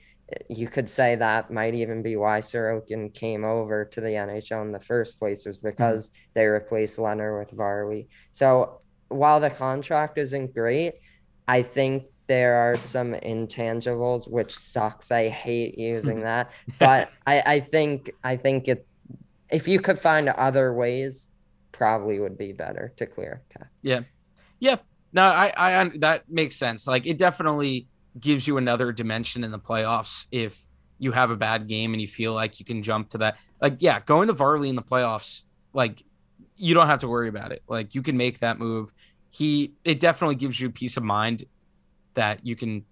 You could say that might even be why Sorokin came over to the NHL in the first place, was mm-hmm. because they replaced Lehner with Varley. So while the contract isn't great, I think there are some intangibles which sucks. I hate using hmm. that. But I, I think I think it if you could find other ways, probably would be better to clear cap. Yeah, yeah. No I I that makes sense like it definitely gives you another dimension in the playoffs if you have a bad game and you feel like you can jump to that. Like yeah going to varley in the playoffs like you don't have to worry about it. Like you can make that move. He it definitely gives you peace of mind that you can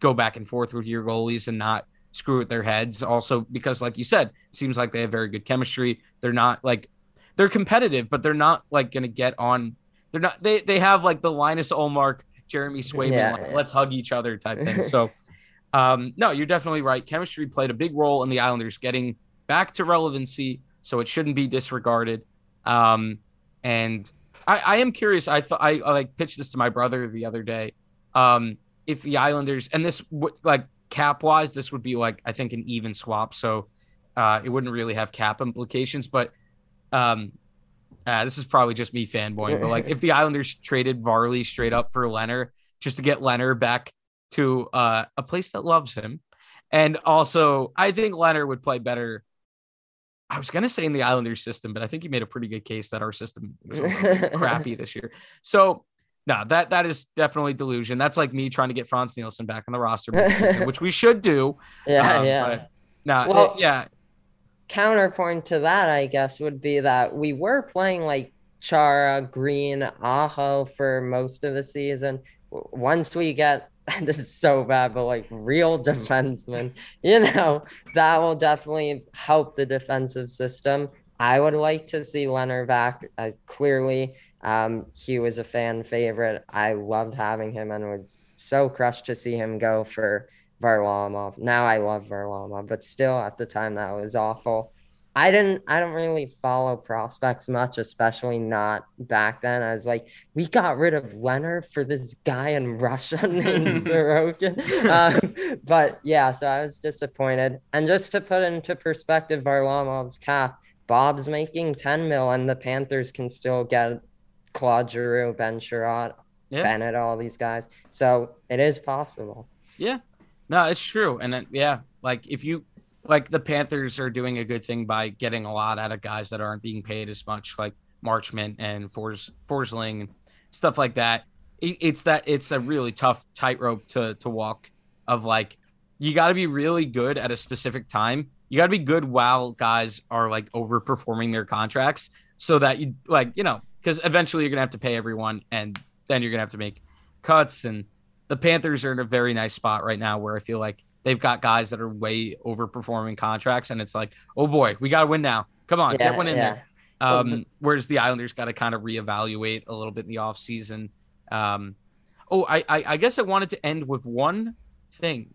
go back and forth with your goalies and not screw with their heads. Also because like you said seems like they have very good chemistry. They're not like they're competitive but they're not like going to get on they're not they they have like the Linus Ullmark Jeremy Swayman Yeah, like, yeah. let's hug each other type thing so [laughs] um no you're definitely right chemistry played a big role in the Islanders getting back to relevancy so it shouldn't be disregarded um and I, I am curious. I thought I, I like pitched this to my brother the other day. Um, if the Islanders and this would like cap wise, this would be like I think an even swap, so uh, it wouldn't really have cap implications. But um, uh, this is probably just me fanboying. But like if the [laughs] Islanders traded Varley straight up for Lehner just to get Lehner back to uh, a place that loves him, and also I think Lehner would play better. I was gonna say in the Islanders system, but I think you made a pretty good case that our system was a little bit crappy [laughs] this year. So no, that that is definitely delusion. That's like me trying to get Frans Nielsen back on the roster, [laughs] which we should do. Yeah, Um, yeah. No, Well- yeah, Counterpoint to that, I guess, would be that we were playing like Chara, Greene, Aho for most of the season. Once we get [laughs] this is so bad, but like real [laughs] defensemen, you know, that will definitely help the defensive system. I would like to see Lehner back. Uh, clearly, um, he was a fan favorite. I loved having him and was so crushed to see him go for Varlamov. Now I love Varlamov, but still at the time that was awful. I didn't I don't really follow prospects much, especially not back then. I was like, we got rid of Lehner for this guy in Russia [laughs] named [laughs] Sorokin. Um, but yeah, so I was disappointed. And just to put into perspective Varlamov's cap, Bob's making 10 mil and the Panthers can still get Claude Giroux, Ben Chiarot, yeah. Bennett, all these guys. So it is possible. Yeah. No, it's true. And then, yeah, like if you like the Panthers are doing a good thing by getting a lot out of guys that aren't being paid as much, like Marchment and Fors Forsling stuff like that. It, it's that it's a really tough tightrope to to walk. Of like, you got to be really good at a specific time. You got to be good while guys are like overperforming their contracts, so that you like you know because eventually you're gonna have to pay everyone, and then you're gonna have to make cuts. And the Panthers are in a very nice spot right now, where I feel like they've got guys that are way overperforming contracts, and it's like, oh boy, we got to win now. Come on, yeah, get one in yeah. there. Um, whereas the Islanders got to kind of reevaluate a little bit in the offseason. Um, oh, I, I, I guess I wanted to end with one thing.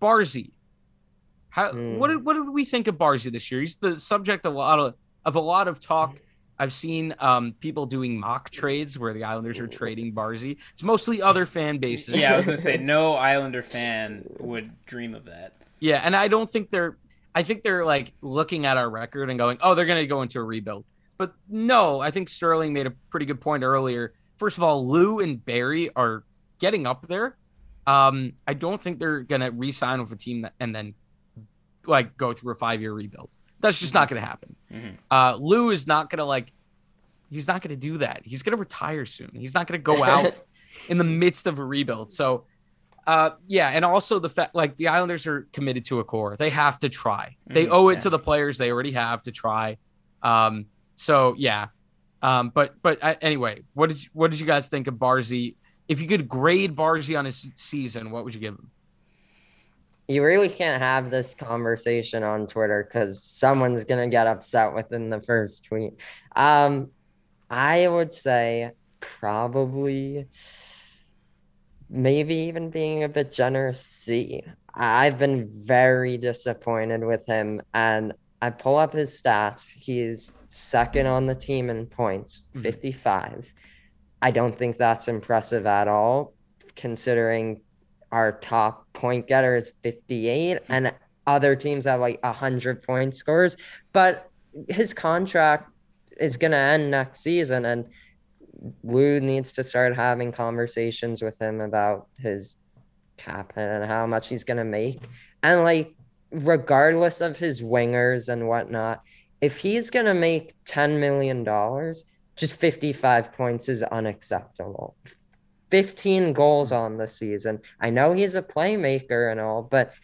Barzy. How mm. what did what did we think of Barzy this year? He's the subject of a lot of of a lot of talk I've seen um, people doing mock trades where the Islanders are trading Barzy. It's mostly other fan bases. Yeah, I was gonna say [laughs] no Islander fan would dream of that. Yeah, and I don't think they're. I think they're like looking at our record and going, "Oh, they're gonna go into a rebuild." But no, I think Sterling made a pretty good point earlier. First of all, Lou and Barry are getting up there. Um, I don't think they're gonna re-sign with a team that, and then like go through a five-year rebuild. That's just not going to happen. Mm-hmm. Uh, Lou is not going to like. He's not going to do that. He's going to retire soon. He's not going to go [laughs] out in the midst of a rebuild. So, uh, yeah, and also the fact like the Islanders are committed to a core. They have to try. They mm-hmm. owe it yeah. to the players they already have to try. Um, so yeah. Um, but but uh, anyway, what did you, what did you guys think of Barzy? If you could grade Barzy on his season, what would you give him? You really can't have this conversation on Twitter because someone's gonna get upset within the first tweet. Um, I would say probably maybe even being a bit generous C. I've been very disappointed with him and I pull up his stats. He's second on the team in points, mm-hmm. 55. I don't think that's impressive at all, considering our top point getter is 58 and other teams have like 100 point scores but his contract is going to end next season and Lou needs to start having conversations with him about his cap and how much he's going to make. And like regardless of his wingers and whatnot if he's going to make 10 million dollars just 55 points is unacceptable 15 goals on the season. I know he's a playmaker and all, but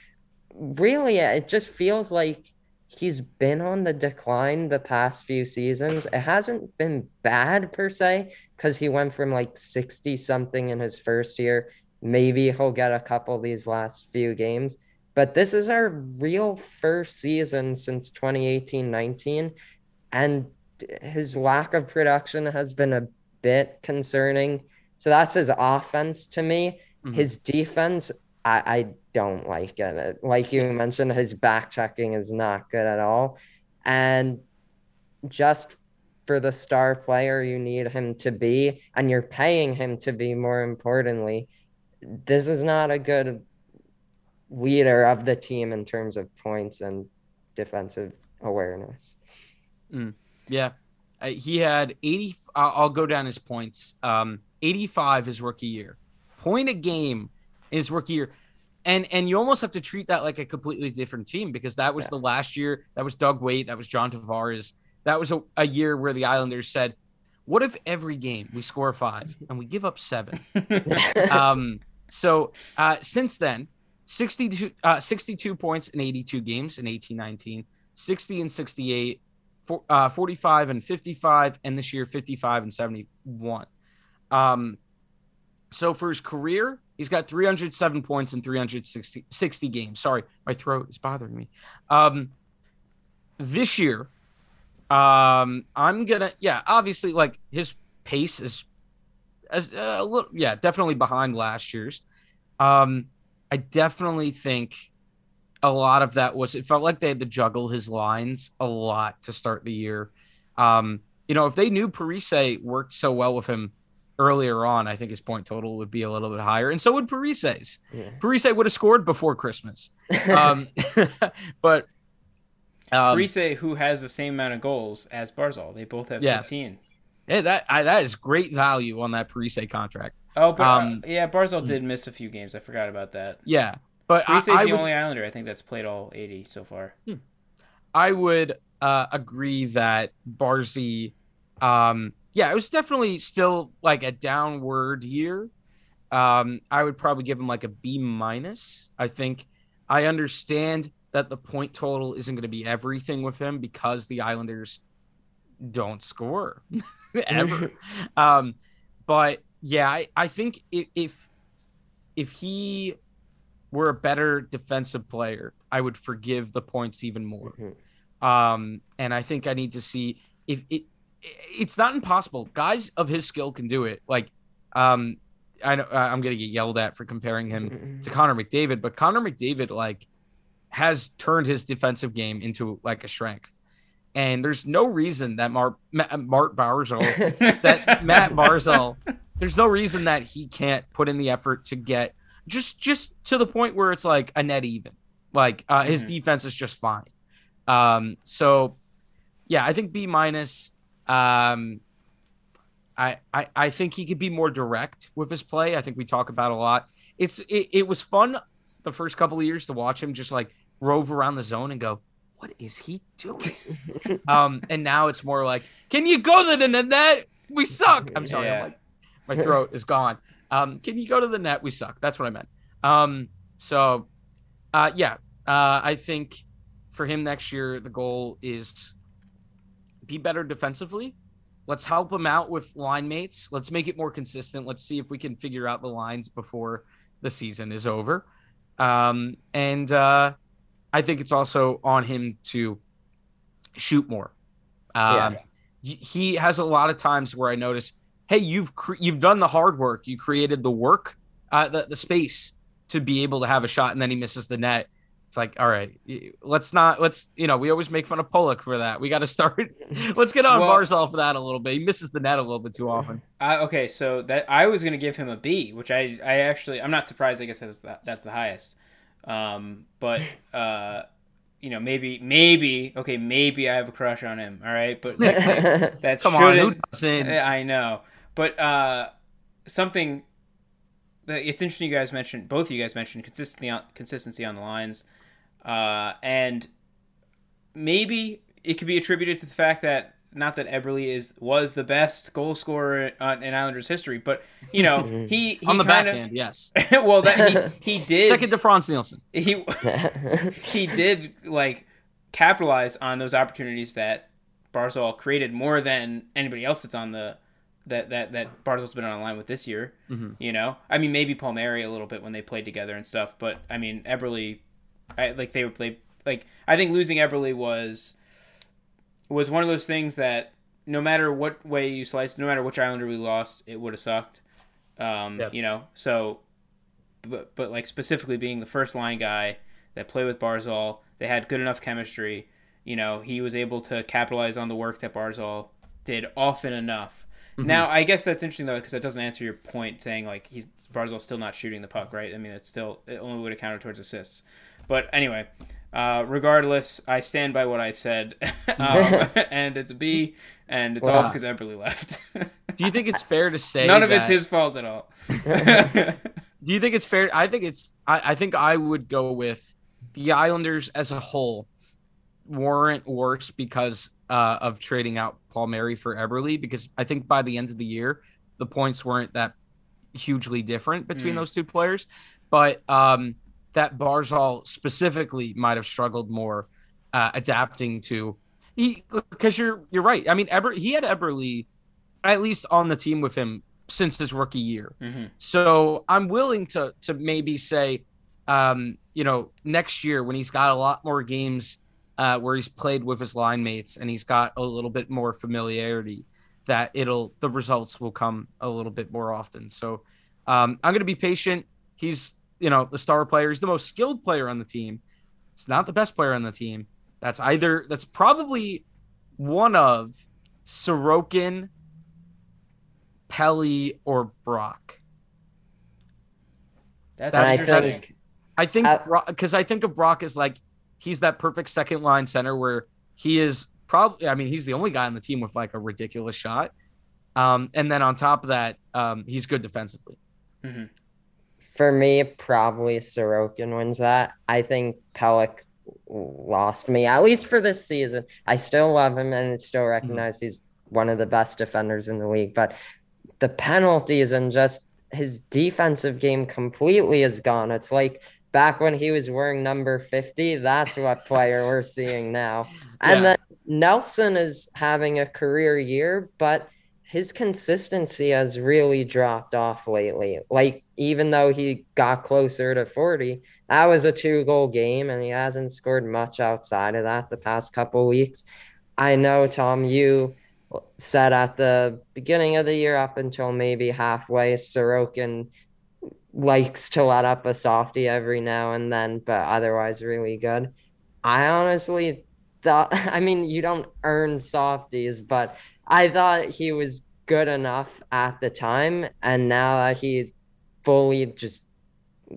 really it just feels like he's been on the decline the past few seasons. It hasn't been bad per se because he went from like 60 something in his first year. Maybe he'll get a couple these last few games. But this is our real first season since 2018 19. And his lack of production has been a bit concerning so that's his offense to me. Mm-hmm. His defense, I, I don't like it. Like you mentioned, his back checking is not good at all. And just for the star player you need him to be, and you're paying him to be more importantly, this is not a good leader of the team in terms of points and defensive awareness. Mm, yeah. Uh, he had 80. Uh, I'll go down his points. Um, 85 his rookie year, point a game his rookie year. And and you almost have to treat that like a completely different team because that was yeah. the last year. That was Doug Weight. That was John Tavares. That was a, a year where the Islanders said, "What if every game we score five and we give up seven? [laughs] um, so uh, since then, 62, uh, 62 points in 82 games in 18 19, 60 and 68, for, uh, 45 and 55, and this year 55 and 71. Um, so for his career, he's got 307 points in 360 games. Sorry, my throat is bothering me. Um, this year, um, I'm gonna yeah, obviously like his pace is as uh, a little yeah, definitely behind last year's. Um, I definitely think a lot of that was it felt like they had to juggle his lines a lot to start the year. Um, you know, if they knew Parise worked so well with him earlier on, I think his point total would be a little bit higher, and so would Parise's. Yeah. Parise would have scored before Christmas, um, [laughs] but um, Parise, who has the same amount of goals as Barzal, they both have Yeah. 15. yeah, that I, that is great value on that Parise contract. Oh, but Um, uh, yeah, Barzal did miss a few games. I forgot about that. Yeah, but I, Parise's I the would, only Islander I think that's played all 80 so far. I would uh, agree that Barzy, um, yeah, it was definitely still like a downward year. Um, I would probably give him like a B minus. I think I understand that the point total isn't going to be everything with him because the Islanders don't score [laughs] ever. [laughs] um, but yeah, I, I think if, if if he were a better defensive player, I would forgive the points even more. Mhm. Um, and I think I need to see if it. It's not impossible. Guys of his skill can do it. Like, um, I know I'm gonna get yelled at for comparing him to Connor McDavid, but Connor McDavid like has turned his defensive game into like a strength. And there's no reason that Mar- Ma- Mart Barzal, [laughs] that Matt Barzal, there's no reason that he can't put in the effort to get just just to the point where it's like a net even. Like uh, his Mhm. defense is just fine. Um, so yeah, I think B minus. Um, I, I I think he could be more direct with his play. I think we talk about a lot. It's it, it was fun the first couple of years to watch him just like rove around the zone and go, what is he doing? [laughs] um, and now it's more like, can you go to the net? We suck. I'm sorry, I'm like, my throat is gone. Um, can you go to the net? We suck. That's what I meant. Um, so, uh, yeah, uh, I think for him next year, the goal is be better defensively. Let's help him out with line mates. Let's make it more consistent. Let's see if we can figure out the lines before the season is over. Um, and uh, I think it's also on him to shoot more. Um, y- He has a lot of times where I notice, hey, you've cre- you've done the hard work. You created the work, uh, the the space to be able to have a shot, and then he misses the net. It's like, all right, let's not let's you know we always make fun of Pulock for that. We got to start. [laughs] let's get on Well- Barzal for that a little bit. He misses the net a little bit too often. [laughs] Uh, okay, so that I was gonna give him a B, which I I actually I'm not surprised. I guess that's the, that's the highest. Um, but [laughs] uh, you know maybe maybe okay maybe I have a crush on him. All right, but that Come on? I know, but uh, something that it's interesting. You guys mentioned both of you guys mentioned consistency on consistency on the lines, uh, and maybe it could be attributed to the fact that not that Eberle is was the best goal scorer uh, in Islanders history, but you know [laughs] he, he on the kind backhand, yes. [laughs] well that he, he [laughs] did Second to Frans Nielsen. he he did like capitalize on those opportunities that Barzal created more than anybody else that's on the that that that Barzal's been on a line with this year. Mhm. You know, I mean maybe Palmieri a little bit when they played together and stuff, but I mean Eberle, I like they were they like I think losing Eberle was was one of those things that no matter what way you sliced, no matter which Islander we lost, it would have sucked. Um, Yep. You know, so but but like specifically being the first line guy that played with Barzal, they had good enough chemistry. You know, he was able to capitalize on the work that Barzal did often enough. Now, I guess that's interesting though because that doesn't answer your point saying like he's Barzal's still not shooting the puck, right? I mean, it's still it only would have counted towards assists. But anyway, uh, regardless, I stand by what I said, um, [laughs] [laughs] and it's a B, and it's all because Eberle left. Do you think it's fair to say None of it's his fault at all. [laughs] Do you think it's fair? I think it's. I, I think I would go with the Islanders as a whole weren't worse because uh, of trading out Palmieri for Eberle. Because I think by the end of the year, the points weren't that hugely different between Mm. those two players. But um, that Barzal specifically might have struggled more uh, adapting to he because you're you're right. I mean, Eber he had Eberle at least on the team with him since his rookie year. Mhm. So I'm willing to to maybe say, um, you know, next year when he's got a lot more games uh, where he's played with his line mates and he's got a little bit more familiarity, that it'll the results will come a little bit more often. So um, I'm going to be patient. He's you know, the star player. He's the most skilled player on the team. He's not the best player on the team. That's either that's probably one of Sorokin, Pelly, or Brock. That's And I interesting. think- I think Uh, because I think of Brock as like he's that perfect second line center where he is probably. I mean, he's the only guy on the team with like a ridiculous shot. Um, and then on top of that, um, he's good defensively. Mhm. For me, probably Sorokin wins that. I think Pelech lost me, at least for this season. I still love him and still mm-hmm. recognize he's one of the best defenders in the league. But the penalties and just his defensive game completely is gone. It's like back when he was wearing number 50. That's what [laughs] player we're seeing now. And Yeah. then Nelson is having a career year, but his consistency has really dropped off lately. Like, even though he got closer to 40, that was a two goal game, and he hasn't scored much outside of that the past couple weeks. I know, Tom, you said at the beginning of the year, up until maybe halfway, Sorokin likes to let up a softie every now and then, but otherwise, really good. I honestly thought, [laughs] I mean, you don't earn softies, but I thought he was good enough at the time. And now that he fully just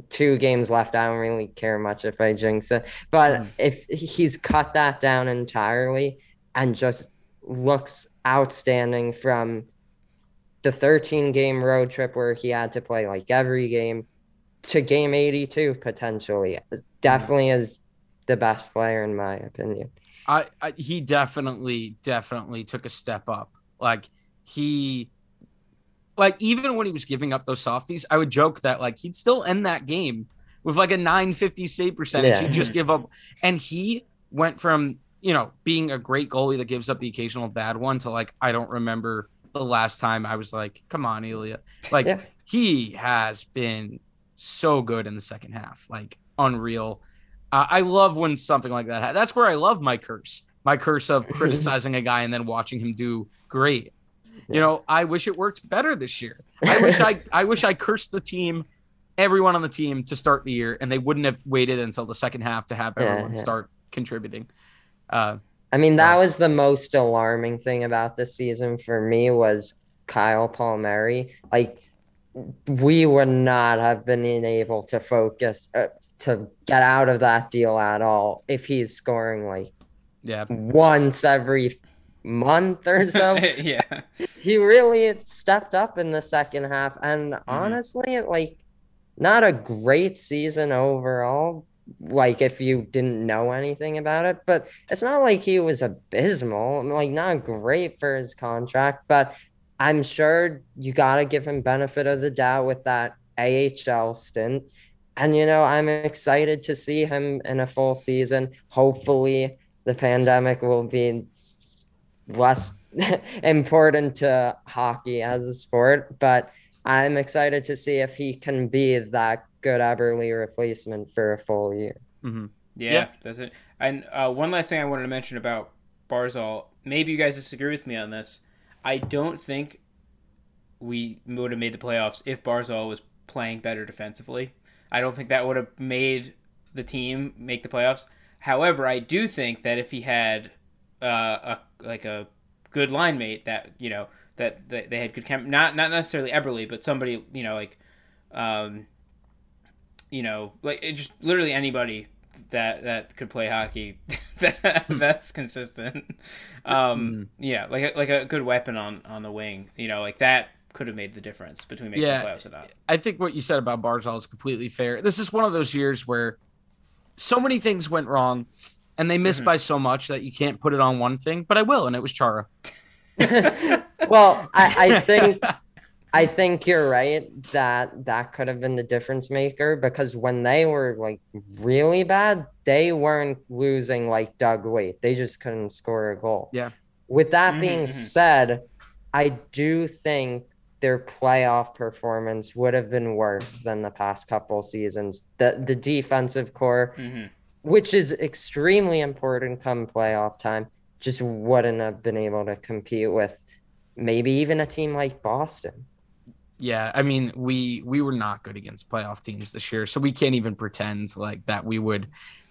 two games left, I don't really care much if I jinx it. But Mm. if he's cut that down entirely and just looks outstanding from the 13 game road trip where he had to play like every game to game 82 potentially definitely is the best player in my opinion I, I he definitely definitely took a step up. Like he like even when he was giving up those softies, I would joke that like he'd still end that game with like a 950 save percentage. Yeah. He'd just give up and he went from, you know, being a great goalie that gives up the occasional bad one to like I don't remember the last time I was like, come on, Ilya. Like Yeah. he has been so good in the second half, like unreal. Uh, I love when something like that. ha- That's where I love my curse. My curse of [laughs] criticizing a guy and then watching him do great. You know, I wish it worked better this year. I wish I [laughs] I wish I cursed the team, everyone on the team to start the year, and they wouldn't have waited until the second half to have everyone yeah. start contributing. Uh, I mean, that was the most alarming thing about this season for me was Kyle Palmieri. Like, we would not have been able to focus uh, to get out of that deal at all if he's scoring like yeah, once every month or so. [laughs] yeah. he really stepped up in the second half, and Mm-hmm. honestly, like, not a great season overall. Like if you didn't know anything about it, but it's not like he was abysmal. Like not great for his contract, but I'm sure you got to give him benefit of the doubt with that AHL stint. And you know, I'm excited to see him in a full season. Hopefully, the pandemic will be less [laughs] important to hockey as a sport, but I'm excited to see if he can be that good Eberle replacement for a full year. hmm Yeah, Yeah. that's it. And uh, one last thing I wanted to mention about Barzal. Maybe you guys disagree with me on this. I don't think we would have made the playoffs if Barzal was playing better defensively. I don't think that would have made the team make the playoffs. However, I do think that if he had uh, a like a good line mate that you know that, that they had good chem- not not necessarily Eberle, but somebody you know like um, you know like it just literally anybody that that could play hockey [laughs] that, that's consistent um yeah like a, like a good weapon on on the wing you know like that could have made the difference between making Yeah. the playoffs or not I think what you said about Barzal is completely fair. This is one of those years where so many things went wrong and they missed Mhm. by so much that you can't put it on one thing, but I will, and it was Chara. [laughs] well, I, I think I think you're right that that could have been the difference maker because when they were like really bad, they weren't losing like Doug Weight. They just couldn't score a goal. Yeah. With that Mhm, being mhm. said, I do think their playoff performance would have been worse than the past couple seasons. The the defensive core hmm which is extremely important come playoff time, just wouldn't have been able to compete with maybe even a team like Boston. Yeah, I mean, we we were not good against playoff teams this year, so we can't even pretend like that we would,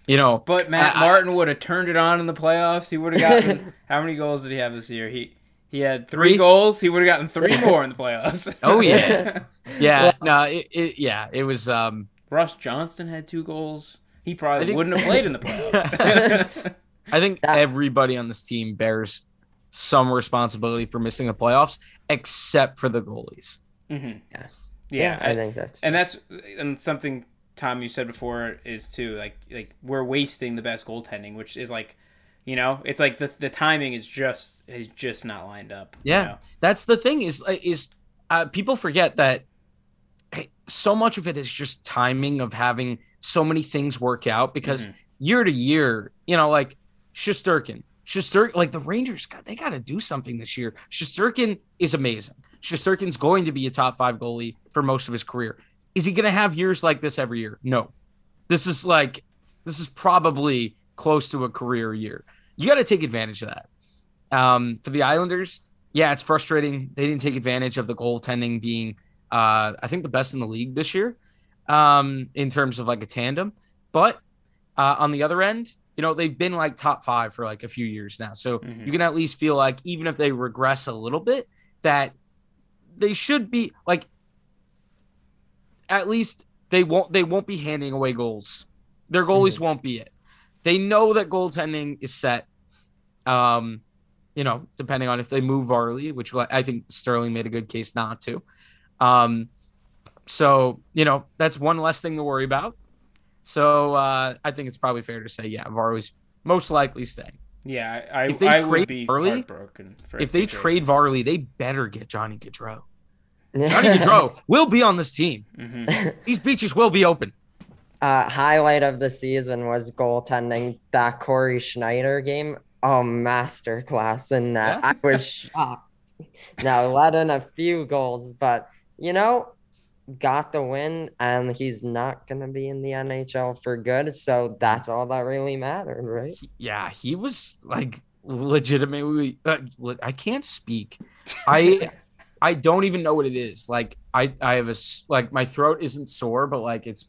you know. But Matt I- I- Martin would have turned it on in the playoffs. He would have gotten [laughs] how many goals did he have this year? He he had three, Three? goals. He would have gotten three [laughs] more in the playoffs. Oh, [laughs] yeah. Yeah, no, it, it yeah, it was um Ross Johnston had two goals. He probably think- wouldn't have played in the playoffs. [laughs] I think That- everybody on this team bears some responsibility for missing the playoffs except for the goalies. hmm Yeah. Yeah, I think that's and that's and something Tom you said before is too like like we're wasting the best goaltending, which is like, you know, it's like the the timing is just is just not lined up. you Yeah. know? That's the thing is is uh, people forget that hey, so much of it is just timing of having so many things work out because Mhm. year to year, you know, like Shesterkin, Shesterkin, like the Rangers got they got to do something this year. Shesterkin is amazing. Shesterkin's going to be a top five goalie for most of his career. Is he going to have years like this every year? No. This is like this is probably close to a career year. You got to take advantage of that. Um, for the Islanders, yeah, it's frustrating. They didn't take advantage of the goaltending being, uh, I think, the best in the league this year, um, in terms of like a tandem. But uh, on the other end, you know, they've been like top five for like a few years now. So Mhm. you can at least feel like even if they regress a little bit, that they should be like at least they won't they won't be handing away goals. Their goalies won't be it. They know that goaltending is set. Um, you know, depending on if they move Varley, which I think Sterling made a good case not to. Um, so you know that's one less thing to worry about. So uh, I think it's probably fair to say, yeah, Varley's most likely staying. Yeah, I, I, If they I trade would be early- heartbroken for If they trade Varley, they better get Johnny Gaudreau. [laughs] Johnny Gaudreau will be on this team. Mhm. [laughs] These beaches will be open. uh, highlight of the season was goaltending that Cory Schneider game. Oh, masterclass in that. Yeah. I was [laughs] shocked. Now, let in a few goals, but you know, got the win, and he's not going to be in the NHL for good. So that's all that really mattered, right? Yeah, he was like legitimately. Uh, I can't speak. I [laughs] I don't even know what it is. Like I I have a like my throat isn't sore, but like it's.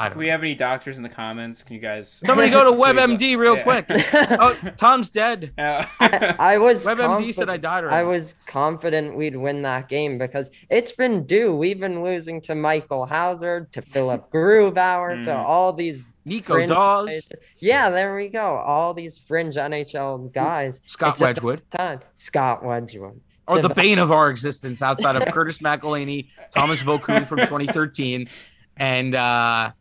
I If don't. we know. have any doctors in the comments, can you guys [laughs] Somebody go to [laughs] uh, WebMD real yeah. quick. [laughs] Oh, Tom's dead. Uh, I, I was WebMD said I confident- died I already. was confident we'd win that game because it's been due. We've been losing to Michael Houser, to Philipp Grubauer, to Mm. all these Nico fringe Daws. Yeah, there we go. All these fringe NHL guys. Scott Except Wedgewood, Time. Scott Wedgewood. or So the bane of our existence outside of Curtis McElhinney, Thomas Vokoun from 2013, and uh,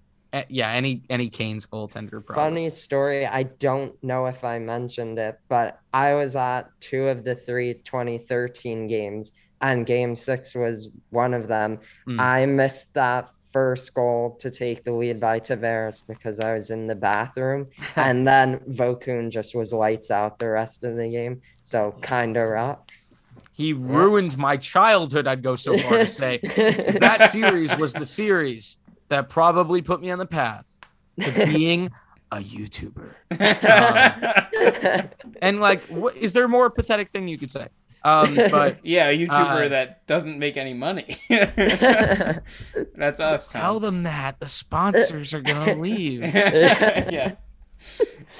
yeah, any any Canes goaltender. Probably. Funny story. I don't know if I mentioned it, but I was at two of the three 2013 games, and game six was one of them. Mm. I missed that first goal to take the lead by Tavares because I was in the bathroom. [laughs] and then Vokoun just was lights out the rest of the game. So kind of rough. He ruined my childhood. I'd go so far to say. that [laughs] series was the series that probably put me on the path to [laughs] being a YouTuber. [laughs] And like, what is there a more pathetic thing you could say? Um, but [laughs] yeah, a YouTuber Uh, that doesn't make any money. That's us. Tom. tell them that the sponsors are gonna leave. yeah,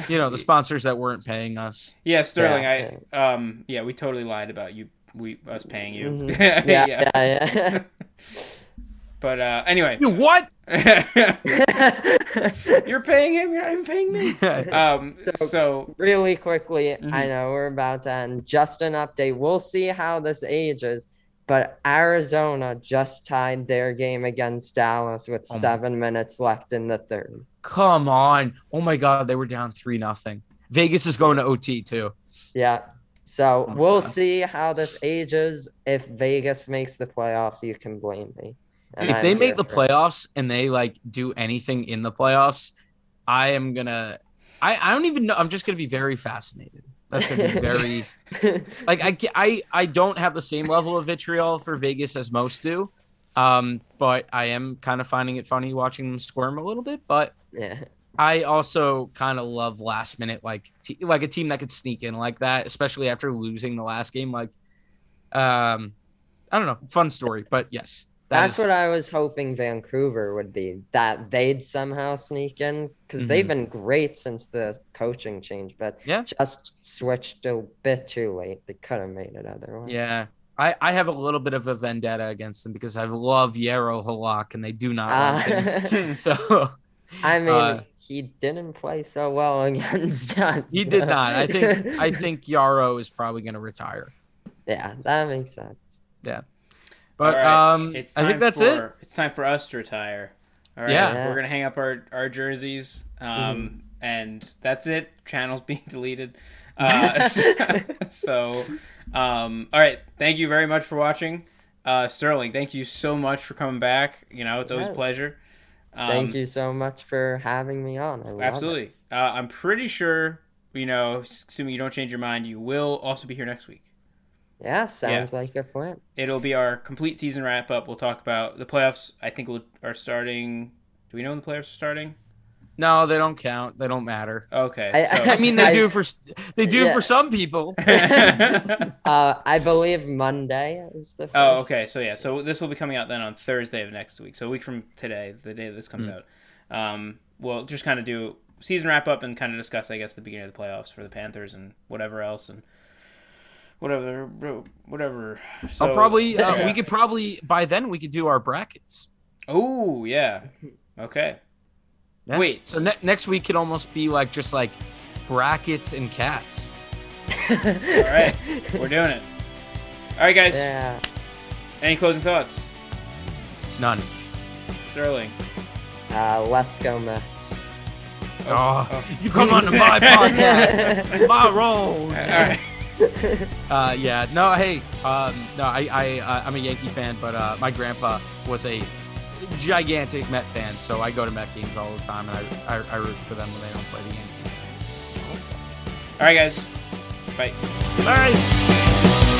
You know, the sponsors that weren't paying us. yeah, Sterling. Yeah, I um, yeah, we totally lied about you. We us paying you. Mhm. yeah, yeah, yeah. But uh, anyway, You what? [laughs] [laughs] you're paying him. You're not even paying me. [laughs] Um, So- so really quickly, I Mhm. know we're about to end. Just an update. We'll see how this ages. But Arizona just tied their game against Dallas with Oh my- seven minutes left in the third. Come on! Oh my God, they were down three nothing. Vegas is going to OT too. Yeah. So Oh, we'll wow. see how this ages. If Vegas makes the playoffs, you can blame me. And if they make the playoffs and they like do anything in the playoffs, I am gonna. I I don't even know. I'm just gonna be very fascinated. That's gonna be [laughs] very like I I I don't have the same level of vitriol for Vegas as most do, um, but I am kind of finding it funny watching them squirm a little bit. But yeah. I also kind of love last minute like te- like a team that could sneak in like that, especially after losing the last game. Like, um, I don't know, fun story. But yes, that That's is- what I was hoping Vancouver would be. That they'd somehow sneak in because they've been great since the coaching change, but Yeah. just switched a bit too late. They could have made it otherwise. Yeah. I, I have a little bit of a vendetta against them because I love Jaro Halak and they do not him. Uh, [laughs] [laughs] So I mean, Uh, he didn't play so well [laughs] against us. he did not. I think I think Yarrow is probably going to retire. yeah, that makes sense. But All right, um, it's I think time that's it. It's time for us to retire. All right, Yeah. Yeah. we're gonna hang up our our jerseys, um, and that's it. Channels [laughs] being deleted. [laughs] Uh, so, [laughs] so, um, all right. Thank you very much for watching, uh, Sterling. Thank you so much for coming back. You know, it's always a pleasure. Um, Thank you so much for having me on. I love it. Absolutely. Uh, I'm pretty sure. You know, assuming you don't change your mind, you will also be here next week. Yeah, sounds like a plan. It'll be our complete season wrap up. We'll talk about the playoffs. I think will are starting. Do we know when the playoffs are starting? No, they don't count. They don't matter. Okay. I- so- I mean, they I- do for they do Yeah. for some people. [laughs] Uh, I believe Monday is the first. oh, okay. So yeah. So this will be coming out then on Thursday of next week. So a week from today, the day this comes Mm. out. Um, we'll just kind of do season wrap up and kind of discuss, I guess, the beginning of the playoffs for the Panthers and whatever else and whatever, whatever. So, I'll probably uh, yeah. we could probably by then we could do our brackets. Oh yeah. Okay. Yeah. Wait. So ne- next week could almost be like just like brackets and cats. [laughs] All right. We're doing it. All right, guys. Yeah. Any closing thoughts, None. Sterling? Uh, let's go Mets. Oh, you come on to my [laughs] podcast, [laughs] my road. All right. [laughs] Uh, yeah, no, hey, um, no, I, I, uh, I'm a Yankee fan, but uh, my grandpa was a gigantic Met fan, so I go to Met games all the time, and I, I, I root for them when they don't play the Yankees. All right, guys. Bye. Right.